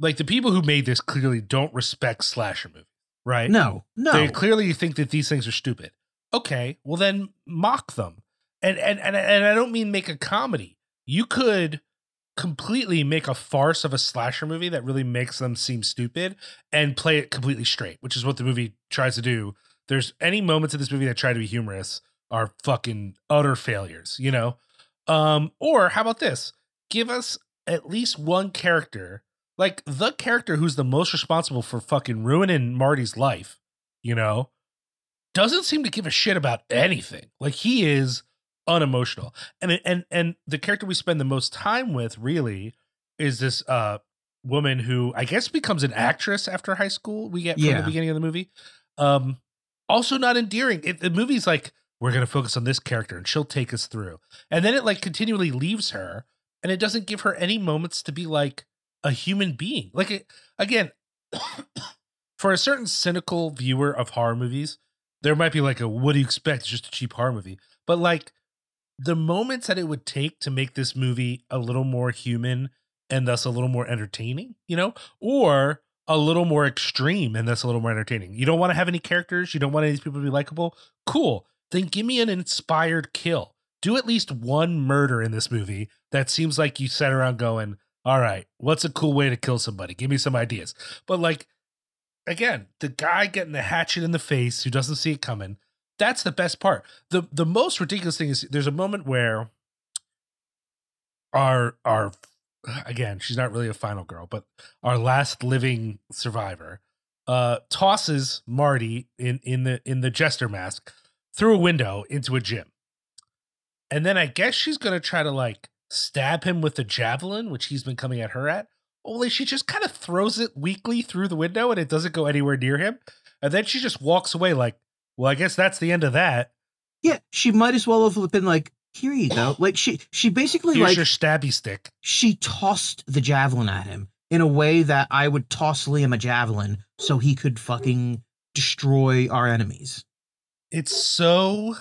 like the people who made this clearly don't respect slasher movies, right? No, no, They clearly think that these things are stupid. Okay, well then mock them. And and and and I don't mean make a comedy. You could completely make a farce of a slasher movie that really makes them seem stupid and play it completely straight, which is what the movie tries to do. There's any moments of this movie that try to be humorous are fucking utter failures, you know? Um or how about this? Give us at least one character, like the character who's the most responsible for fucking ruining Marty's life, you know, doesn't seem to give a shit about anything. Like he is unemotional. And and and the character we spend the most time with really is this uh woman who I guess becomes an actress after high school. We get from Yeah. the beginning of the movie. Um also not endearing. It, the movie's like we're going to focus on this character and she'll take us through. And then it like continually leaves her and it doesn't give her any moments to be like a human being. Like it, again, for a certain cynical viewer of horror movies, there might be like a what do you expect? It's just a cheap horror movie. But like the moments that it would take to make this movie a little more human and thus a little more entertaining, you know, or a little more extreme and thus a little more entertaining. You don't want to have any characters, you don't want any of these people to be likable. Cool. Then give me an inspired kill. Do at least one murder in this movie that seems like you sat around going, all right, what's a cool way to kill somebody? Give me some ideas. But like, again, the guy getting the hatchet in the face who doesn't see it coming, that's the best part. The the most ridiculous thing is there's a moment where our our again, she's not really a final girl, but our last living survivor uh tosses Marty in in the in the jester mask through a window into a gym. And then I guess she's going to try to like stab him with the javelin, which he's been coming at her at. Only she just kind of throws it weakly through the window and it doesn't go anywhere near him. And then she just walks away like, well, I guess that's the end of that. Yeah, she might as well have been like, "Here you go." Like she she basically Here's like your stabby stick. she tossed the javelin at him in a way that I would toss Liam a javelin so he could fucking destroy our enemies. It's so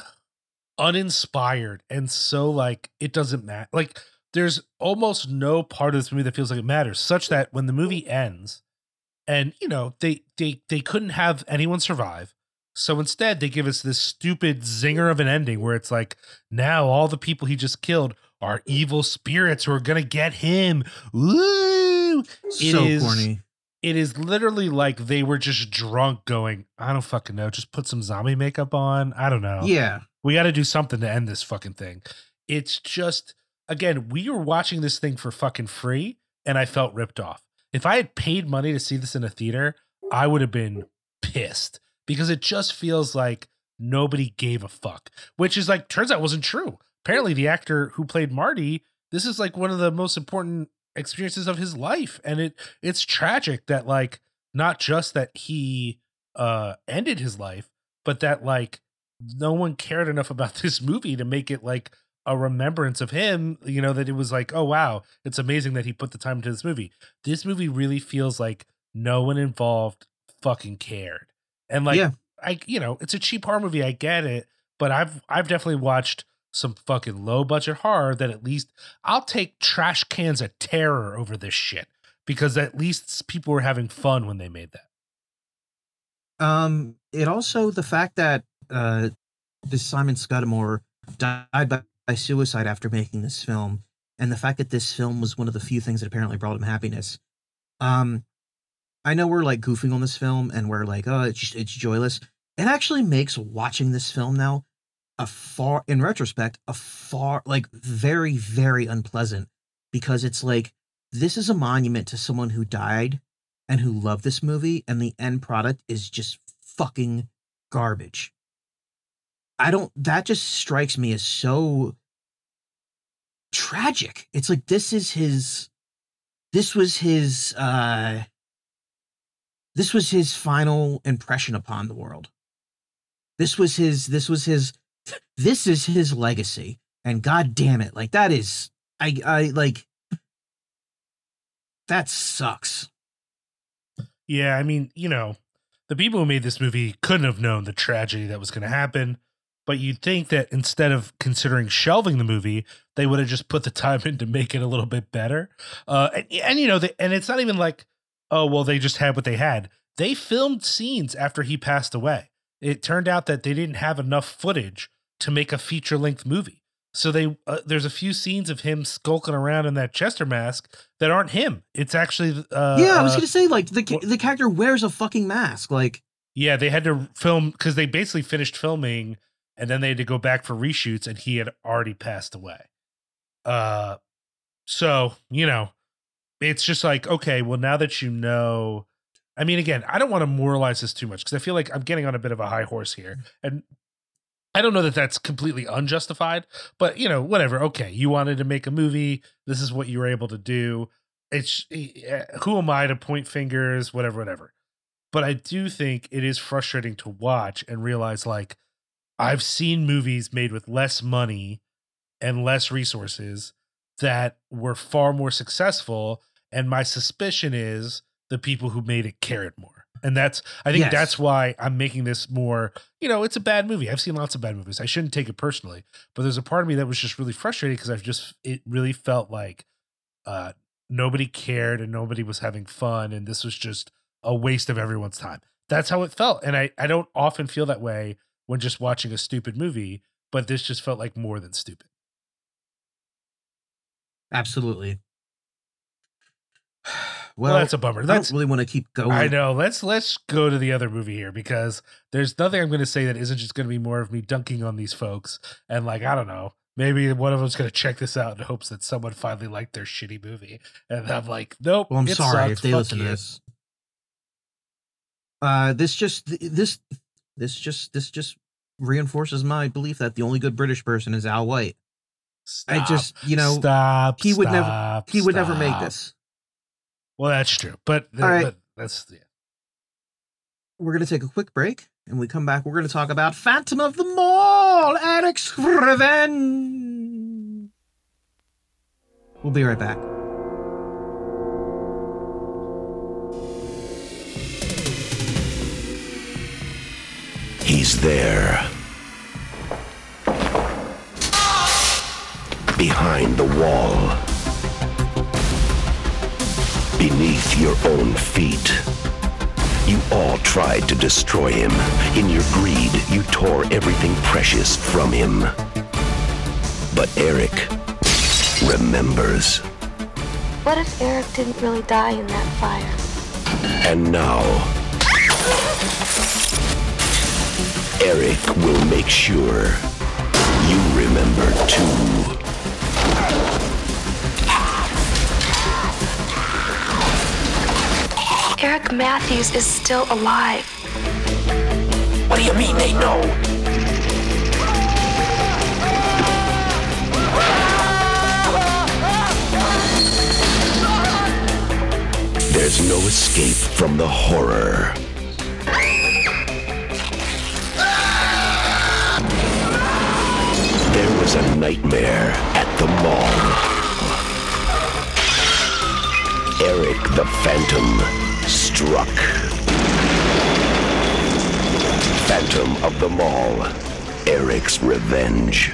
uninspired and so like it doesn't matter. Like there's almost no part of this movie that feels like it matters, such that when the movie ends, and you know they they they couldn't have anyone survive. So instead, they give us this stupid zinger of an ending where it's like, now all the people he just killed are evil spirits who are gonna get him. Woo! It so is- corny. it is literally like they were just drunk going, I don't fucking know, just put some zombie makeup on. I don't know. Yeah. We got to do something to end this fucking thing. It's just, again, we were watching this thing for fucking free and I felt ripped off. If I had paid money to see this in a theater, I would have been pissed because it just feels like nobody gave a fuck, which is like, turns out wasn't true. Apparently, the actor who played Marty, this is like one of the most important experiences of his life. And it it's tragic that like not just that he uh ended his life, but that like no one cared enough about this movie to make it like a remembrance of him, you know, that it was like, oh wow, it's amazing that he put the time into this movie. This movie really feels like no one involved fucking cared. And like Yeah. I you know, it's a cheap horror movie, I get it, but I've I've definitely watched some fucking low budget horror that at least I'll take trash cans of terror over this shit because at least people were having fun when they made that. Um, it also the fact that uh, this Simon Scudamore died by, by suicide after making this film, and the fact that this film was one of the few things that apparently brought him happiness. Um, I know we're like goofing on this film, and we're like, oh, it's it's joyless. It actually makes watching this film now a far, in retrospect, a far like very very unpleasant because it's like this is a monument to someone who died and who loved this movie, and the end product is just fucking garbage. I don't, that just strikes me as so tragic. It's like this is his, this was his, uh, this was his final impression upon the world. This was his, this was his, this is his legacy. And god damn it, like that is, I, I like, that sucks. Yeah, I mean, you know, the people who made this movie couldn't have known the tragedy that was going to happen. But you'd think that instead of considering shelving the movie, they would have just put the time in to make it a little bit better. Uh, and, and you know, they, and it's not even like, oh, well, they just had what they had. They filmed scenes after he passed away. It turned out that they didn't have enough footage to make a feature length movie. So they uh, there's a few scenes of him skulking around in that jester mask that aren't him. It's actually uh, yeah, I was gonna say like the the character wears a fucking mask. Like Yeah, they had to film because they basically finished filming and then they had to go back for reshoots and he had already passed away. Uh so, you know, it's just like, okay, well now that you know I mean again, I don't want to moralize this too much because I feel like I'm getting on a bit of a high horse here. And I don't know that that's completely unjustified, but you know, whatever. Okay, you wanted to make a movie. This is what you were able to do. It's eh, who am I to point fingers, whatever, whatever but I do think it is frustrating to watch and realize like I've seen movies made with less money and less resources that were far more successful and my suspicion is the people who made it cared more. And that's I think Yes. that's why I'm making this more, you know, it's a bad movie. I've seen lots of bad movies. I shouldn't take it personally, but there's a part of me that was just really frustrated because I've just it really felt like uh nobody cared and nobody was having fun and this was just a waste of everyone's time. That's how it felt. And I, I don't often feel that way when just watching a stupid movie, but this just felt like more than stupid. absolutely. Well, Well, that's a bummer. I That's don't really want to keep going. I know. Let's let's go to the other movie here because there's nothing I'm going to say that isn't just going to be more of me dunking on these folks and like I don't know. Maybe one of them's going to check this out in hopes that someone finally liked their shitty movie, and I'm like, nope. Well, I'm sorry sucked. if they Fuck listen you. to this. Uh, this just this this just this just reinforces my belief that the only good British person is Al White. I just you know stop. he would never- he would never make this. Well, that's true, but, All right. but that's yeah. We're gonna take a quick break, And we come back, we're going to talk about Phantom of the Mall, Eric's Revenge. We'll be right back. He's there. Behind the wall. Beneath your own feet. You all tried to destroy him. In your greed, you tore everything precious from him. But Eric remembers. What if Eric didn't really die in that fire? And now, Eric will make sure you remember too. Eric Matthews is still alive. What do you mean they know? There's no escape from the horror. Was a nightmare at the mall. Eric the Phantom struck. Phantom of the Mall. Eric's Revenge.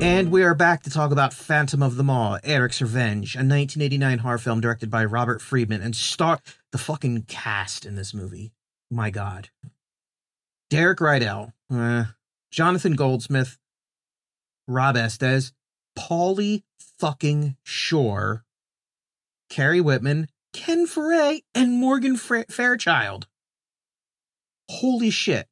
And we are back to talk about Phantom of the Mall, Eric's Revenge, a 1989 horror film directed by Robert Friedman and star the fucking cast in this movie. My God. Derek Rydell, uh, Jonathan Goldsmith, Rob Estes, Pauly fucking Shore, Kari Whitman, Ken Foree, and Morgan Fairchild. Holy shit.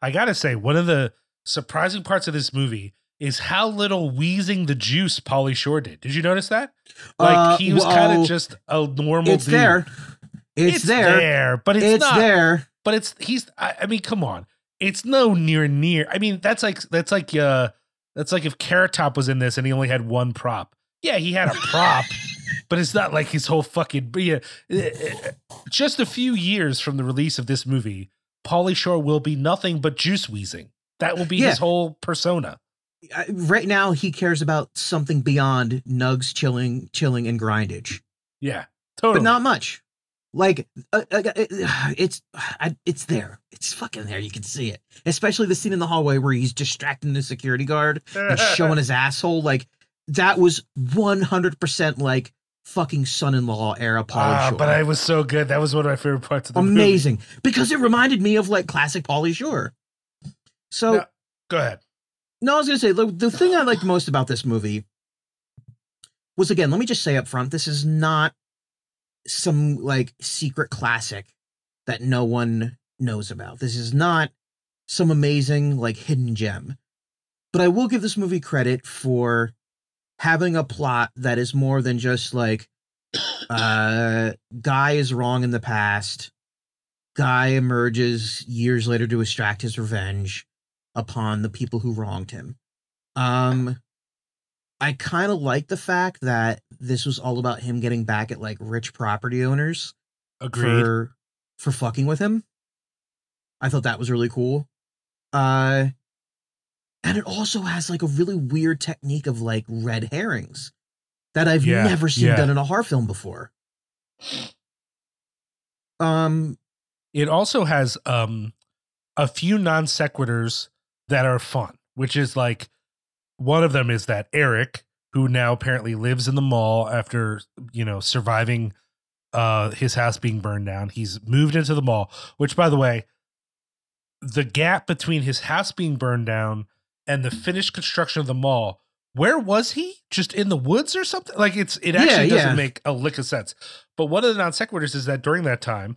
I gotta say, one of the surprising parts of this movie is how little wheezing the juice Pauly Shore did. Did you notice that? Like Uh, he was kind of just a normal. It's dude. there. It's, there. but it's, It's, not. there. But it's he's. I, I mean, come on. It's no near near. I mean, that's like that's like uh that's like if Carrot Top was in this and he only had one prop. Yeah, he had a prop, but it's not like his whole fucking. Yeah, eh, eh, just a few years from the release of this movie, Pauly Shore will be nothing but juice wheezing. That will be Yeah. his whole persona. Right now he cares about something beyond nugs chilling chilling and grindage Yeah, totally. but not much like uh, uh, uh, it's I, it's there it's fucking there you can see it especially the scene in the hallway where he's distracting the security guard and showing his asshole like that was 100% like fucking son-in-law era Pauly Ah, Shore. but I was so good. That was one of my favorite parts of the movie. amazing because it reminded me of like classic Pauly Shore so Now- Go ahead. No, I was gonna say the, the thing I liked most about this movie was again, let me just say up front, this is not some like secret classic that no one knows about. This is not some amazing like hidden gem. But I will give this movie credit for having a plot that is more than just like uh guy is wrong in the past. Guy emerges years later to extract his revenge upon the people who wronged him. Um I kind of like the fact that this was all about him getting back at like rich property owners Agreed. for for fucking with him. I thought that was really cool. Uh and it also has like a really weird technique of like red herrings that I've Yeah, never seen yeah. done in a horror film before. Um it also has um a few non sequiturs that are fun, which is like one of them is that Eric, who now apparently lives in the mall after you know surviving uh his house being burned down, he's moved into the mall. Which, by the way, the gap between his house being burned down and the finished construction of the mall. Where was he? Just in the woods or something? Like it's it actually Yeah, doesn't yeah. make a lick of sense. But one of the non sequiturs is that during that time,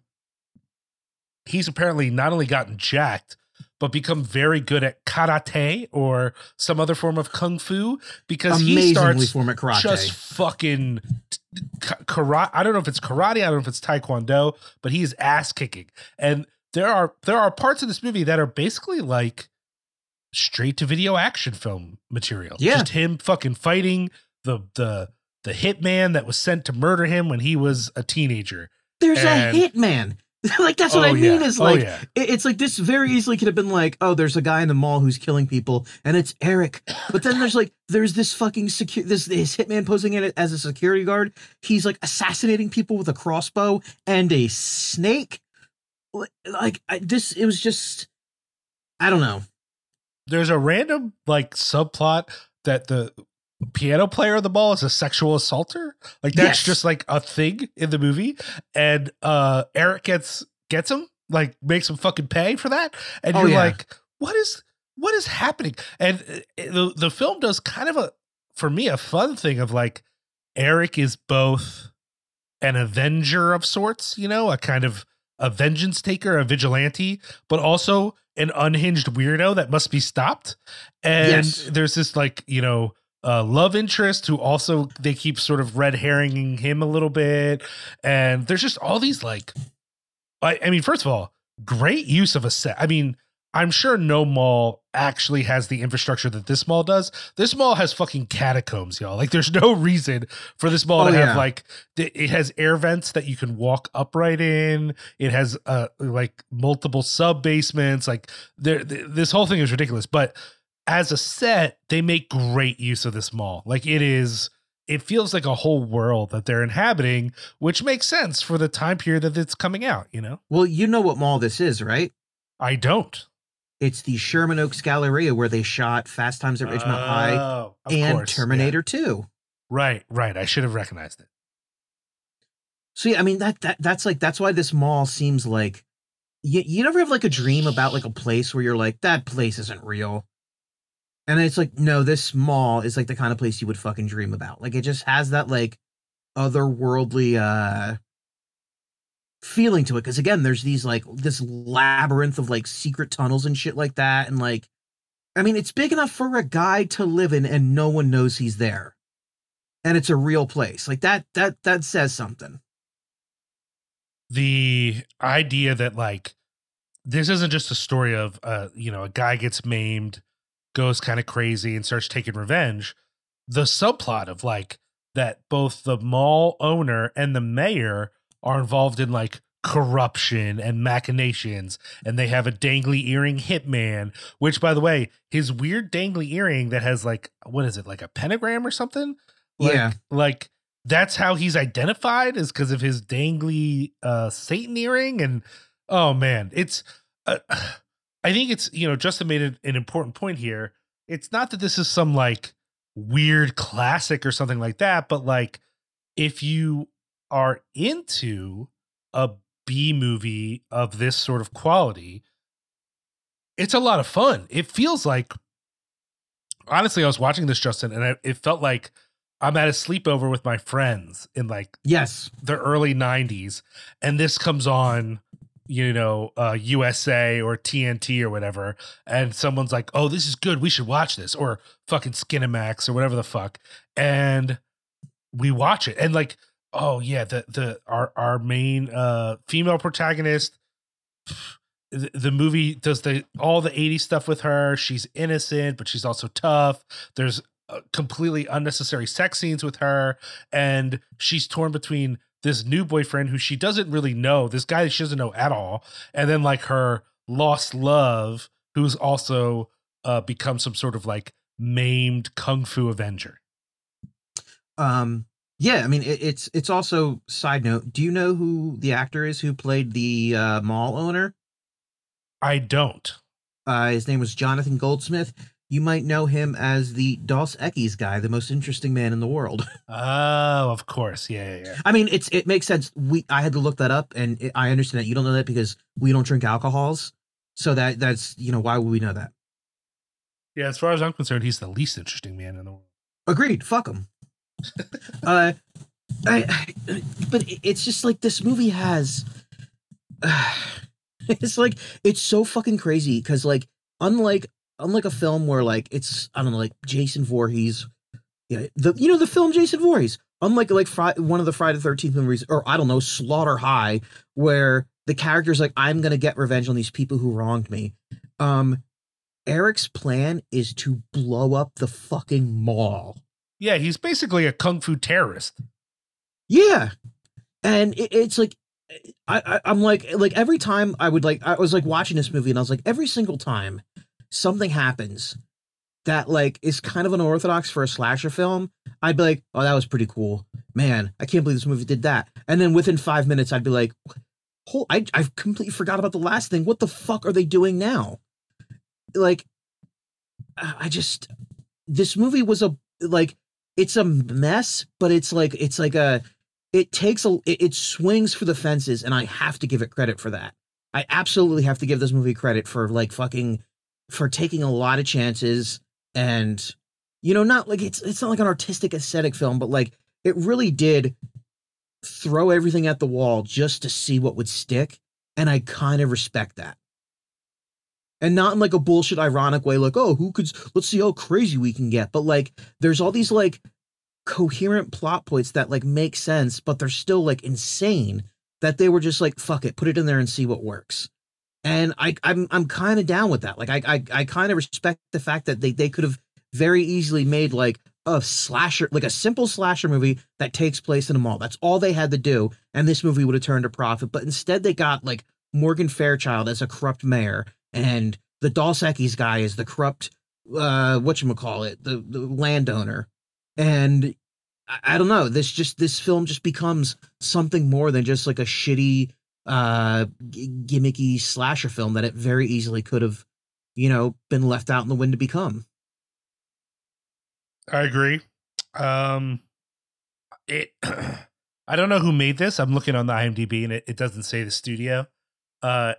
he's apparently not only gotten jacked, but become very good at karate or some other form of kung fu because he amazingly starts form at karate. just fucking karate. I don't know if it's karate. I don't know if it's taekwondo, but he's ass kicking. And there are there are parts of this movie that are basically like straight to video action film material. Yeah. just him fucking fighting the the the hitman that was sent to murder him when he was a teenager. There's And- a hitman. like that's what Oh, I mean. yeah. Is Oh, like yeah. it- it's like this very easily could have been like, oh, there's a guy in the mall who's killing people, and it's Eric. But then there's like there's this fucking secure this this hitman posing in it as a security guard. He's like assassinating people with a crossbow and a snake. Like- Like I, this, it was just I don't know. There's a random like subplot that the piano player of the ball is a sexual assaulter. Like that's Yes. just like a thing in the movie. And uh Eric gets gets him, like makes him fucking pay for that. And Oh, you're yeah. like, what is what is happening? And uh, the the film does kind of a for me a fun thing of like Eric is both an avenger of sorts, you know, a kind of a vengeance taker, a vigilante, but also an unhinged weirdo that must be stopped. And Yes. there's this like, you know, uh, love interest who also they keep sort of red herringing him a little bit. And there's just all these like, I, I mean, first of all, great use of a set. I mean, I'm sure no mall actually has the infrastructure that this mall does. This mall has fucking catacombs, y'all. Like, there's no reason for this mall Oh, to have yeah. like th- it has air vents that you can walk upright in. It has uh like multiple sub basements. Like, there, th- this whole thing is ridiculous. But as a set, they make great use of this mall. Like, it is. It feels like a whole world that they're inhabiting, which makes sense for the time period that it's coming out. You know, Well, you know what mall this is, right? I don't. It's the Sherman Oaks Galleria where they shot Fast Times at Ridgemont High Oh, of and course, yeah. Terminator 2. Right, right. I should have recognized it. So yeah, I mean that that that's like that's why this mall seems like you you never have like a dream about like a place where you're like that place isn't real. And it's like no, this mall is like the kind of place you would fucking dream about. Like it just has that like otherworldly uh feeling to it cuz again there's these like this labyrinth of like secret tunnels and shit like that and like I mean it's big enough for a guy to live in and no one knows he's there. And it's a real place. Like that that that says something. The idea that like this isn't just a story of uh, you know, a guy gets maimed, goes kind of crazy and starts taking revenge. The subplot of like that both the mall owner and the mayor are involved in like corruption and machinations and they have a dangly earring hitman which by the way his weird dangly earring that has like what is it like a pentagram or something like, Yeah. like that's how he's identified is because of his dangly uh satan earring and oh man it's uh, i think it's you know justin made an, an important point here it's not that this is some like weird classic or something like that but like if you are into a b movie of this sort of quality it's a lot of fun it feels like honestly i was watching this justin and I, it felt like i'm at a sleepover with my friends in like Yes. the early 90s and this comes on you know uh usa or tnt or whatever and someone's like oh this is good we should watch this or fucking skinemax or whatever the fuck and we watch it and like oh yeah the the our our main uh female protagonist the, the movie does the all the 80s stuff with her she's innocent but she's also tough there's uh, completely unnecessary sex scenes with her and she's torn between this new boyfriend who she doesn't really know this guy that she doesn't know at all and then like her lost love who's also uh become some sort of like maimed kung fu avenger Um yeah, I mean it, it's it's also side note. Do you know who the actor is who played the uh, mall owner? i don't Uh, his name was Jonathan Goldsmith. You might know him as the Dos Equis guy, the most interesting man in the world. oh of course yeah yeah yeah I mean, it's it makes sense. We I had to look that up, and it, I understand that you don't know that because we don't drink alcohols. So that that's you know why would we know that? yeah as far as i'm concerned he's the least interesting man in the world Agreed. Fuck him. uh, I, but it's just like this movie has. it's like it's so fucking crazy because like unlike unlike a film where like it's I don't know like Jason Voorhees, yeah the you know the film Jason Voorhees. Unlike like Fri- one of the Friday Thirteenth movies or I don't know Slaughter High where the character's like I'm gonna get revenge on these people who wronged me. Um, Eric's plan is to blow up the fucking mall Yeah, he's basically a kung fu terrorist. Yeah, and it, it's like I, I I'm like like every time I would like I was like watching this movie and I was like every single time something happens that like is kind of unorthodox for a slasher film, I'd be like, oh, that was pretty cool, man. I can't believe this movie did that. And then within five minutes, I'd be like, Whole, I I completely forgot about the last thing. What the fuck are they doing now? Like, I I just this movie was a like it's a mess, but it's like it's like a it takes a it, it swings for the fences, and I have to give it credit for that. I absolutely have to give this movie credit for like fucking for taking a lot of chances and you know not like it's it's not like an artistic aesthetic film, but like it really did throw everything at the wall just to see what would stick, and I kind of respect that. And not in like a bullshit ironic way, like, oh, who could let's see how crazy we can get. But like there's all these like coherent plot points that like make sense, but they're still like insane that they were just like, fuck it, put it in there and see what works. And I I'm I'm kind of down with that. Like I I, I kind of respect the fact that they they could have very easily made like a slasher, like a simple slasher movie that takes place in a mall. That's all they had to do, and this movie would have turned a profit. But instead, they got like Morgan Fairchild as a corrupt mayor, and the Equis guy is the corrupt, uh, what you call it, the the landowner, and I don't know. This just this film just becomes something more than just like a shitty, uh, g- gimmicky slasher film that it very easily could have, you know, been left out in the wind to become. I agree. Um, it. I don't know who made this. I'm looking on the IMDb and it, it doesn't say the studio. Uh,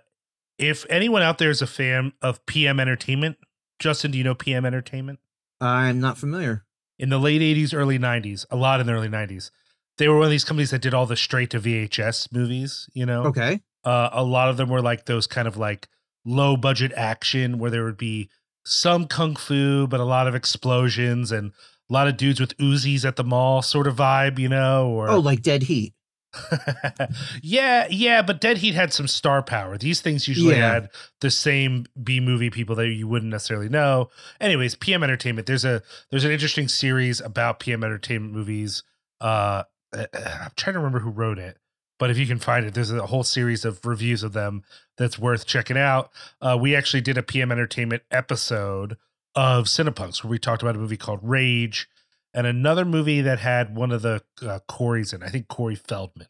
if anyone out there is a fan of PM Entertainment, Justin, do you know PM Entertainment? I'm not familiar. In the late 80s, early 90s, a lot in the early 90s, they were one of these companies that did all the straight to VHS movies, you know? Okay. Uh, a lot of them were like those kind of like low budget action where there would be some kung fu, but a lot of explosions and a lot of dudes with Uzis at the mall sort of vibe, you know? Or Oh, like Dead Heat. yeah, yeah, but Dead Heat had some star power. These things usually Yeah. had the same B movie people that you wouldn't necessarily know. Anyways, PM Entertainment. There's a there's an interesting series about PM Entertainment movies. Uh, uh, I'm trying to remember who wrote it, but if you can find it, there's a whole series of reviews of them that's worth checking out. Uh, we actually did a PM Entertainment episode of Cinepunx where we talked about a movie called Rage and another movie that had one of the uh, Corys in. I think Corey Feldman.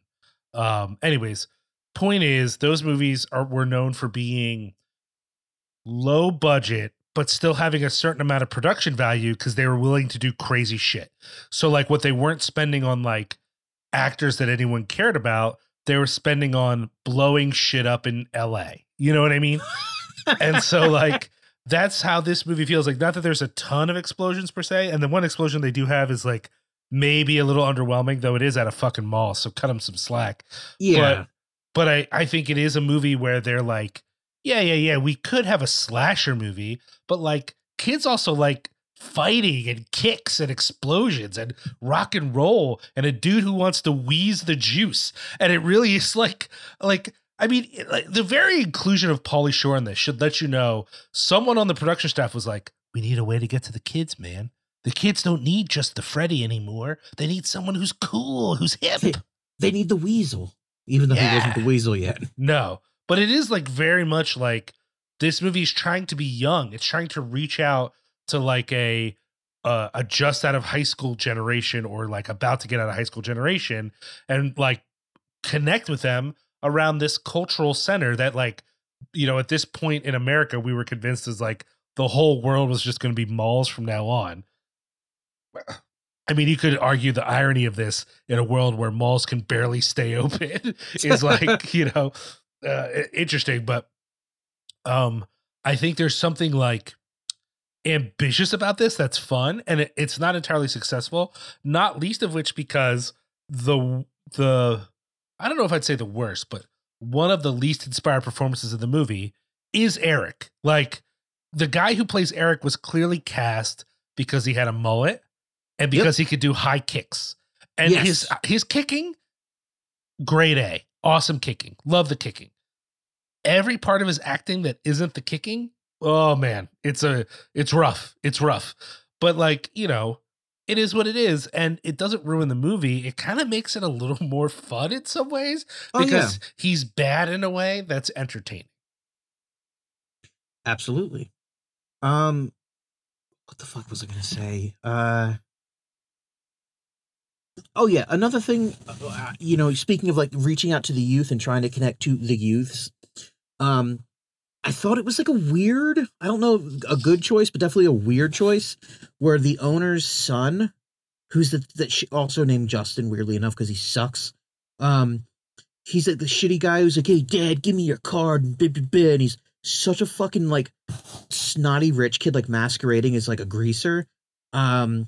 Um, anyways, point is those movies are were known for being low budget but still having a certain amount of production value because they were willing to do crazy shit. So like what they weren't spending on like actors that anyone cared about, they were spending on blowing shit up in LA. You know what I mean? and so like that's how this movie feels like not that there's a ton of explosions per se and the one explosion they do have is like maybe a little underwhelming though it is at a fucking mall so cut them some slack Yeah. but but I, I think it is a movie where they're like, yeah, yeah, yeah, we could have a slasher movie, but like kids also like fighting and kicks and explosions and rock and roll and a dude who wants to wheeze the juice. And it really is like like I mean, like, the very inclusion of Pauly Shore in this should let you know someone on the production staff was like, we need a way to get to the kids, man. The kids don't need just the Freddy anymore. They need someone who's cool, who's hip. they need the weasel, even though he wasn't the weasel yet. No, but it is like very much like this movie is trying to be young. It's trying to reach out to like a uh, a just out of high school generation or like about to get out of high school generation and like connect with them around this cultural center that like you know at this point in America we were convinced is like the whole world was just going to be malls from now on. I mean, you could argue the irony of this in a world where malls can barely stay open is like, you know, uh, interesting. But um, I think there's something like ambitious about this that's fun, and it, it's not entirely successful. Not least of which because the the I don't know if I'd say the worst, but one of the least inspired performances of the movie is Eric. Like the guy who plays Eric was clearly cast because he had a mullet and because he could do high kicks. And his Yes. his kicking, grade A, awesome kicking, love the kicking. Every part of his acting that isn't the kicking, oh man, it's a it's rough, it's rough. But like you know, it is what it is, and it doesn't ruin the movie. It kind of makes it a little more fun in some ways Oh, yeah. because he's bad in a way that's entertaining. Absolutely. Um, what the fuck was I gonna say? Uh, oh yeah, another thing. uh, You know, speaking of like reaching out to the youth and trying to connect to the youths, um, I thought it was like a weird. I don't know a good choice, but definitely a weird choice, where the owner's son, who's the that sh- also named Justin, weirdly enough, because he sucks. Um, he's like the shitty guy who's like, "Hey, Dad, give me your card," and blah, blah, blah, and he's such a fucking like snotty rich kid like masquerading as like a greaser um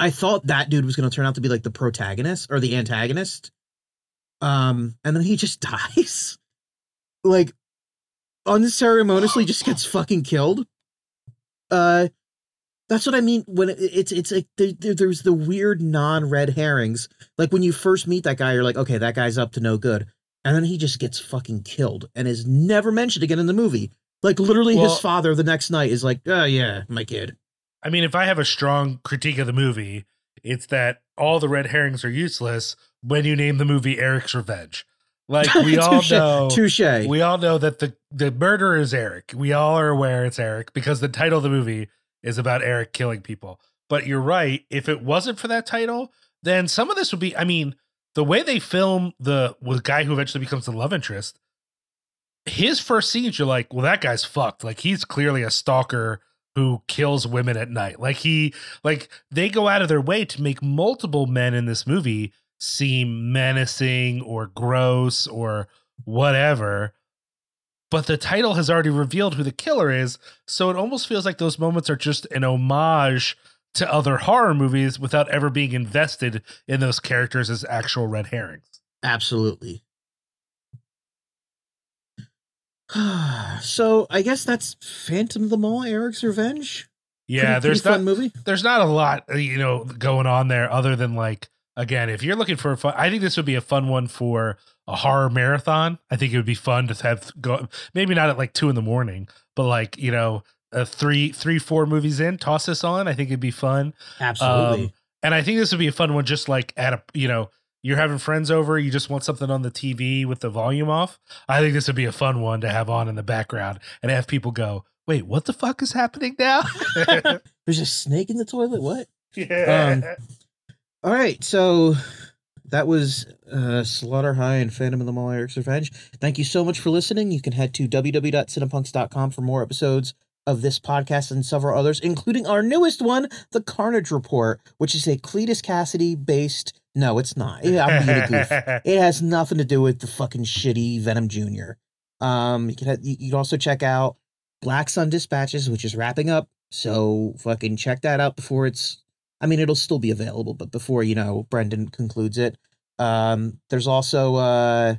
i thought that dude was going to turn out to be like the protagonist or the antagonist um and then he just dies like unceremoniously just gets fucking killed uh that's what i mean when it, it's it's like there, there- there's the weird non-red herrings like when you first meet that guy you're like okay that guy's up to no good and then he just gets fucking killed and is never mentioned again in the movie. Like literally, Well- his father the next night is like, "Oh yeah, my kid." I mean, if I have a strong critique of the movie, it's that all the red herrings are useless when you name the movie Eric's Revenge. Like we all know, Touche. we all know that the the murderer is Eric. We all are aware it's Eric because the title of the movie is about Eric killing people. But you're right. If it wasn't for that title, then some of this would be. I mean, the way they film the with the guy who eventually becomes the love interest, his first scenes, you're like, well, that guy's fucked. Like he's clearly a stalker who kills women at night. Like he, like they go out of their way to make multiple men in this movie seem menacing or gross or whatever. But the title has already revealed who the killer is, so it almost feels like those moments are just an homage to other horror movies without ever being invested in those characters as actual red herrings. Absolutely. so I guess that's Phantom of the Mall, Eric's Revenge. Yeah, Pretty- there's pretty not movie. there's not a lot uh, you know going on there other than like again if you're looking for a fun i think this would be a fun one for a horror marathon i think it would be fun to have go maybe not at like two in the morning but like you know uh, three three four movies in toss this on i think it'd be fun Absolutely. Um, and I think this would be a fun one, just like at a, you know, you're having friends over, you just want something on the TV with the volume off. I think this would be a fun one to have on in the background and have people go, wait, what the fuck is happening now? There's a snake in the toilet. What? yeah. Um, All right, so that was uh, Slaughter High and Phantom of the Mall Eric's Revenge. Thank you so much for listening. You can head to www.cinepunx.com for more episodes of this podcast and several others, including our newest one, The Carnage Report, which is a Cletus Kasady based. No, it's not. Yeah, I'm being a goof. It has nothing to do with the fucking shitty Venom Jr. Um, you can ha- you you can also check out Black Sun Dispatches, which is wrapping up. So fucking check that out before it's. I mean, it'll still be available, but before you know, Brendan concludes it. Um, there's also uh,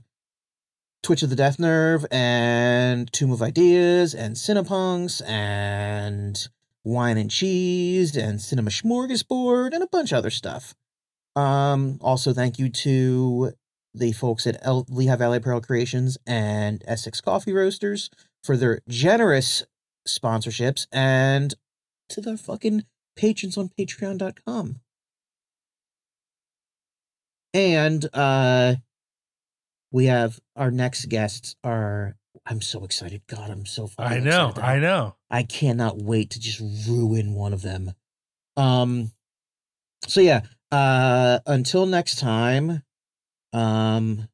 Twitch of the Death Nerve and Tomb of Ideas and Cinepunx and Wine and Cheese and Cinema Smorgasbord and a bunch of other stuff. Um, also, thank you to the folks at El- Lehigh Valley Apparel Creations and Essex Coffee Roasters for their generous sponsorships and to their fucking patrons on patreon.com. And uh we have our next guests are I'm so excited. God, I'm so fucking I know, excited. I know. I cannot wait to just ruin one of them. Um so yeah, uh until next time, um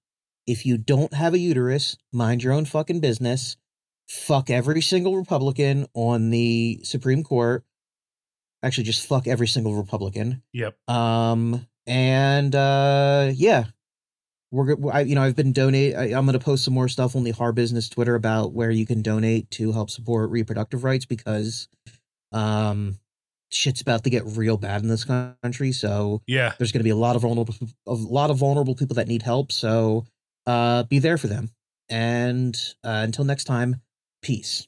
if you don't have a uterus, mind your own fucking business. Fuck every single Republican on the Supreme Court. Actually just fuck every single Republican. Yep. Um and uh yeah. We're I, you know I've been donate I, I'm going to post some more stuff on the Har Business Twitter about where you can donate to help support reproductive rights because um shit's about to get real bad in this country so Yeah. there's going to be a lot of vulnerable a lot of vulnerable people that need help so uh be there for them and uh, until next time peace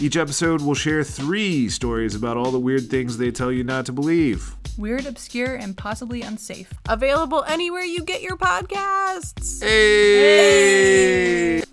Each episode will share three stories about all the weird things they tell you not to believe. Weird, obscure, and possibly unsafe. Available anywhere you get your podcasts. Hey!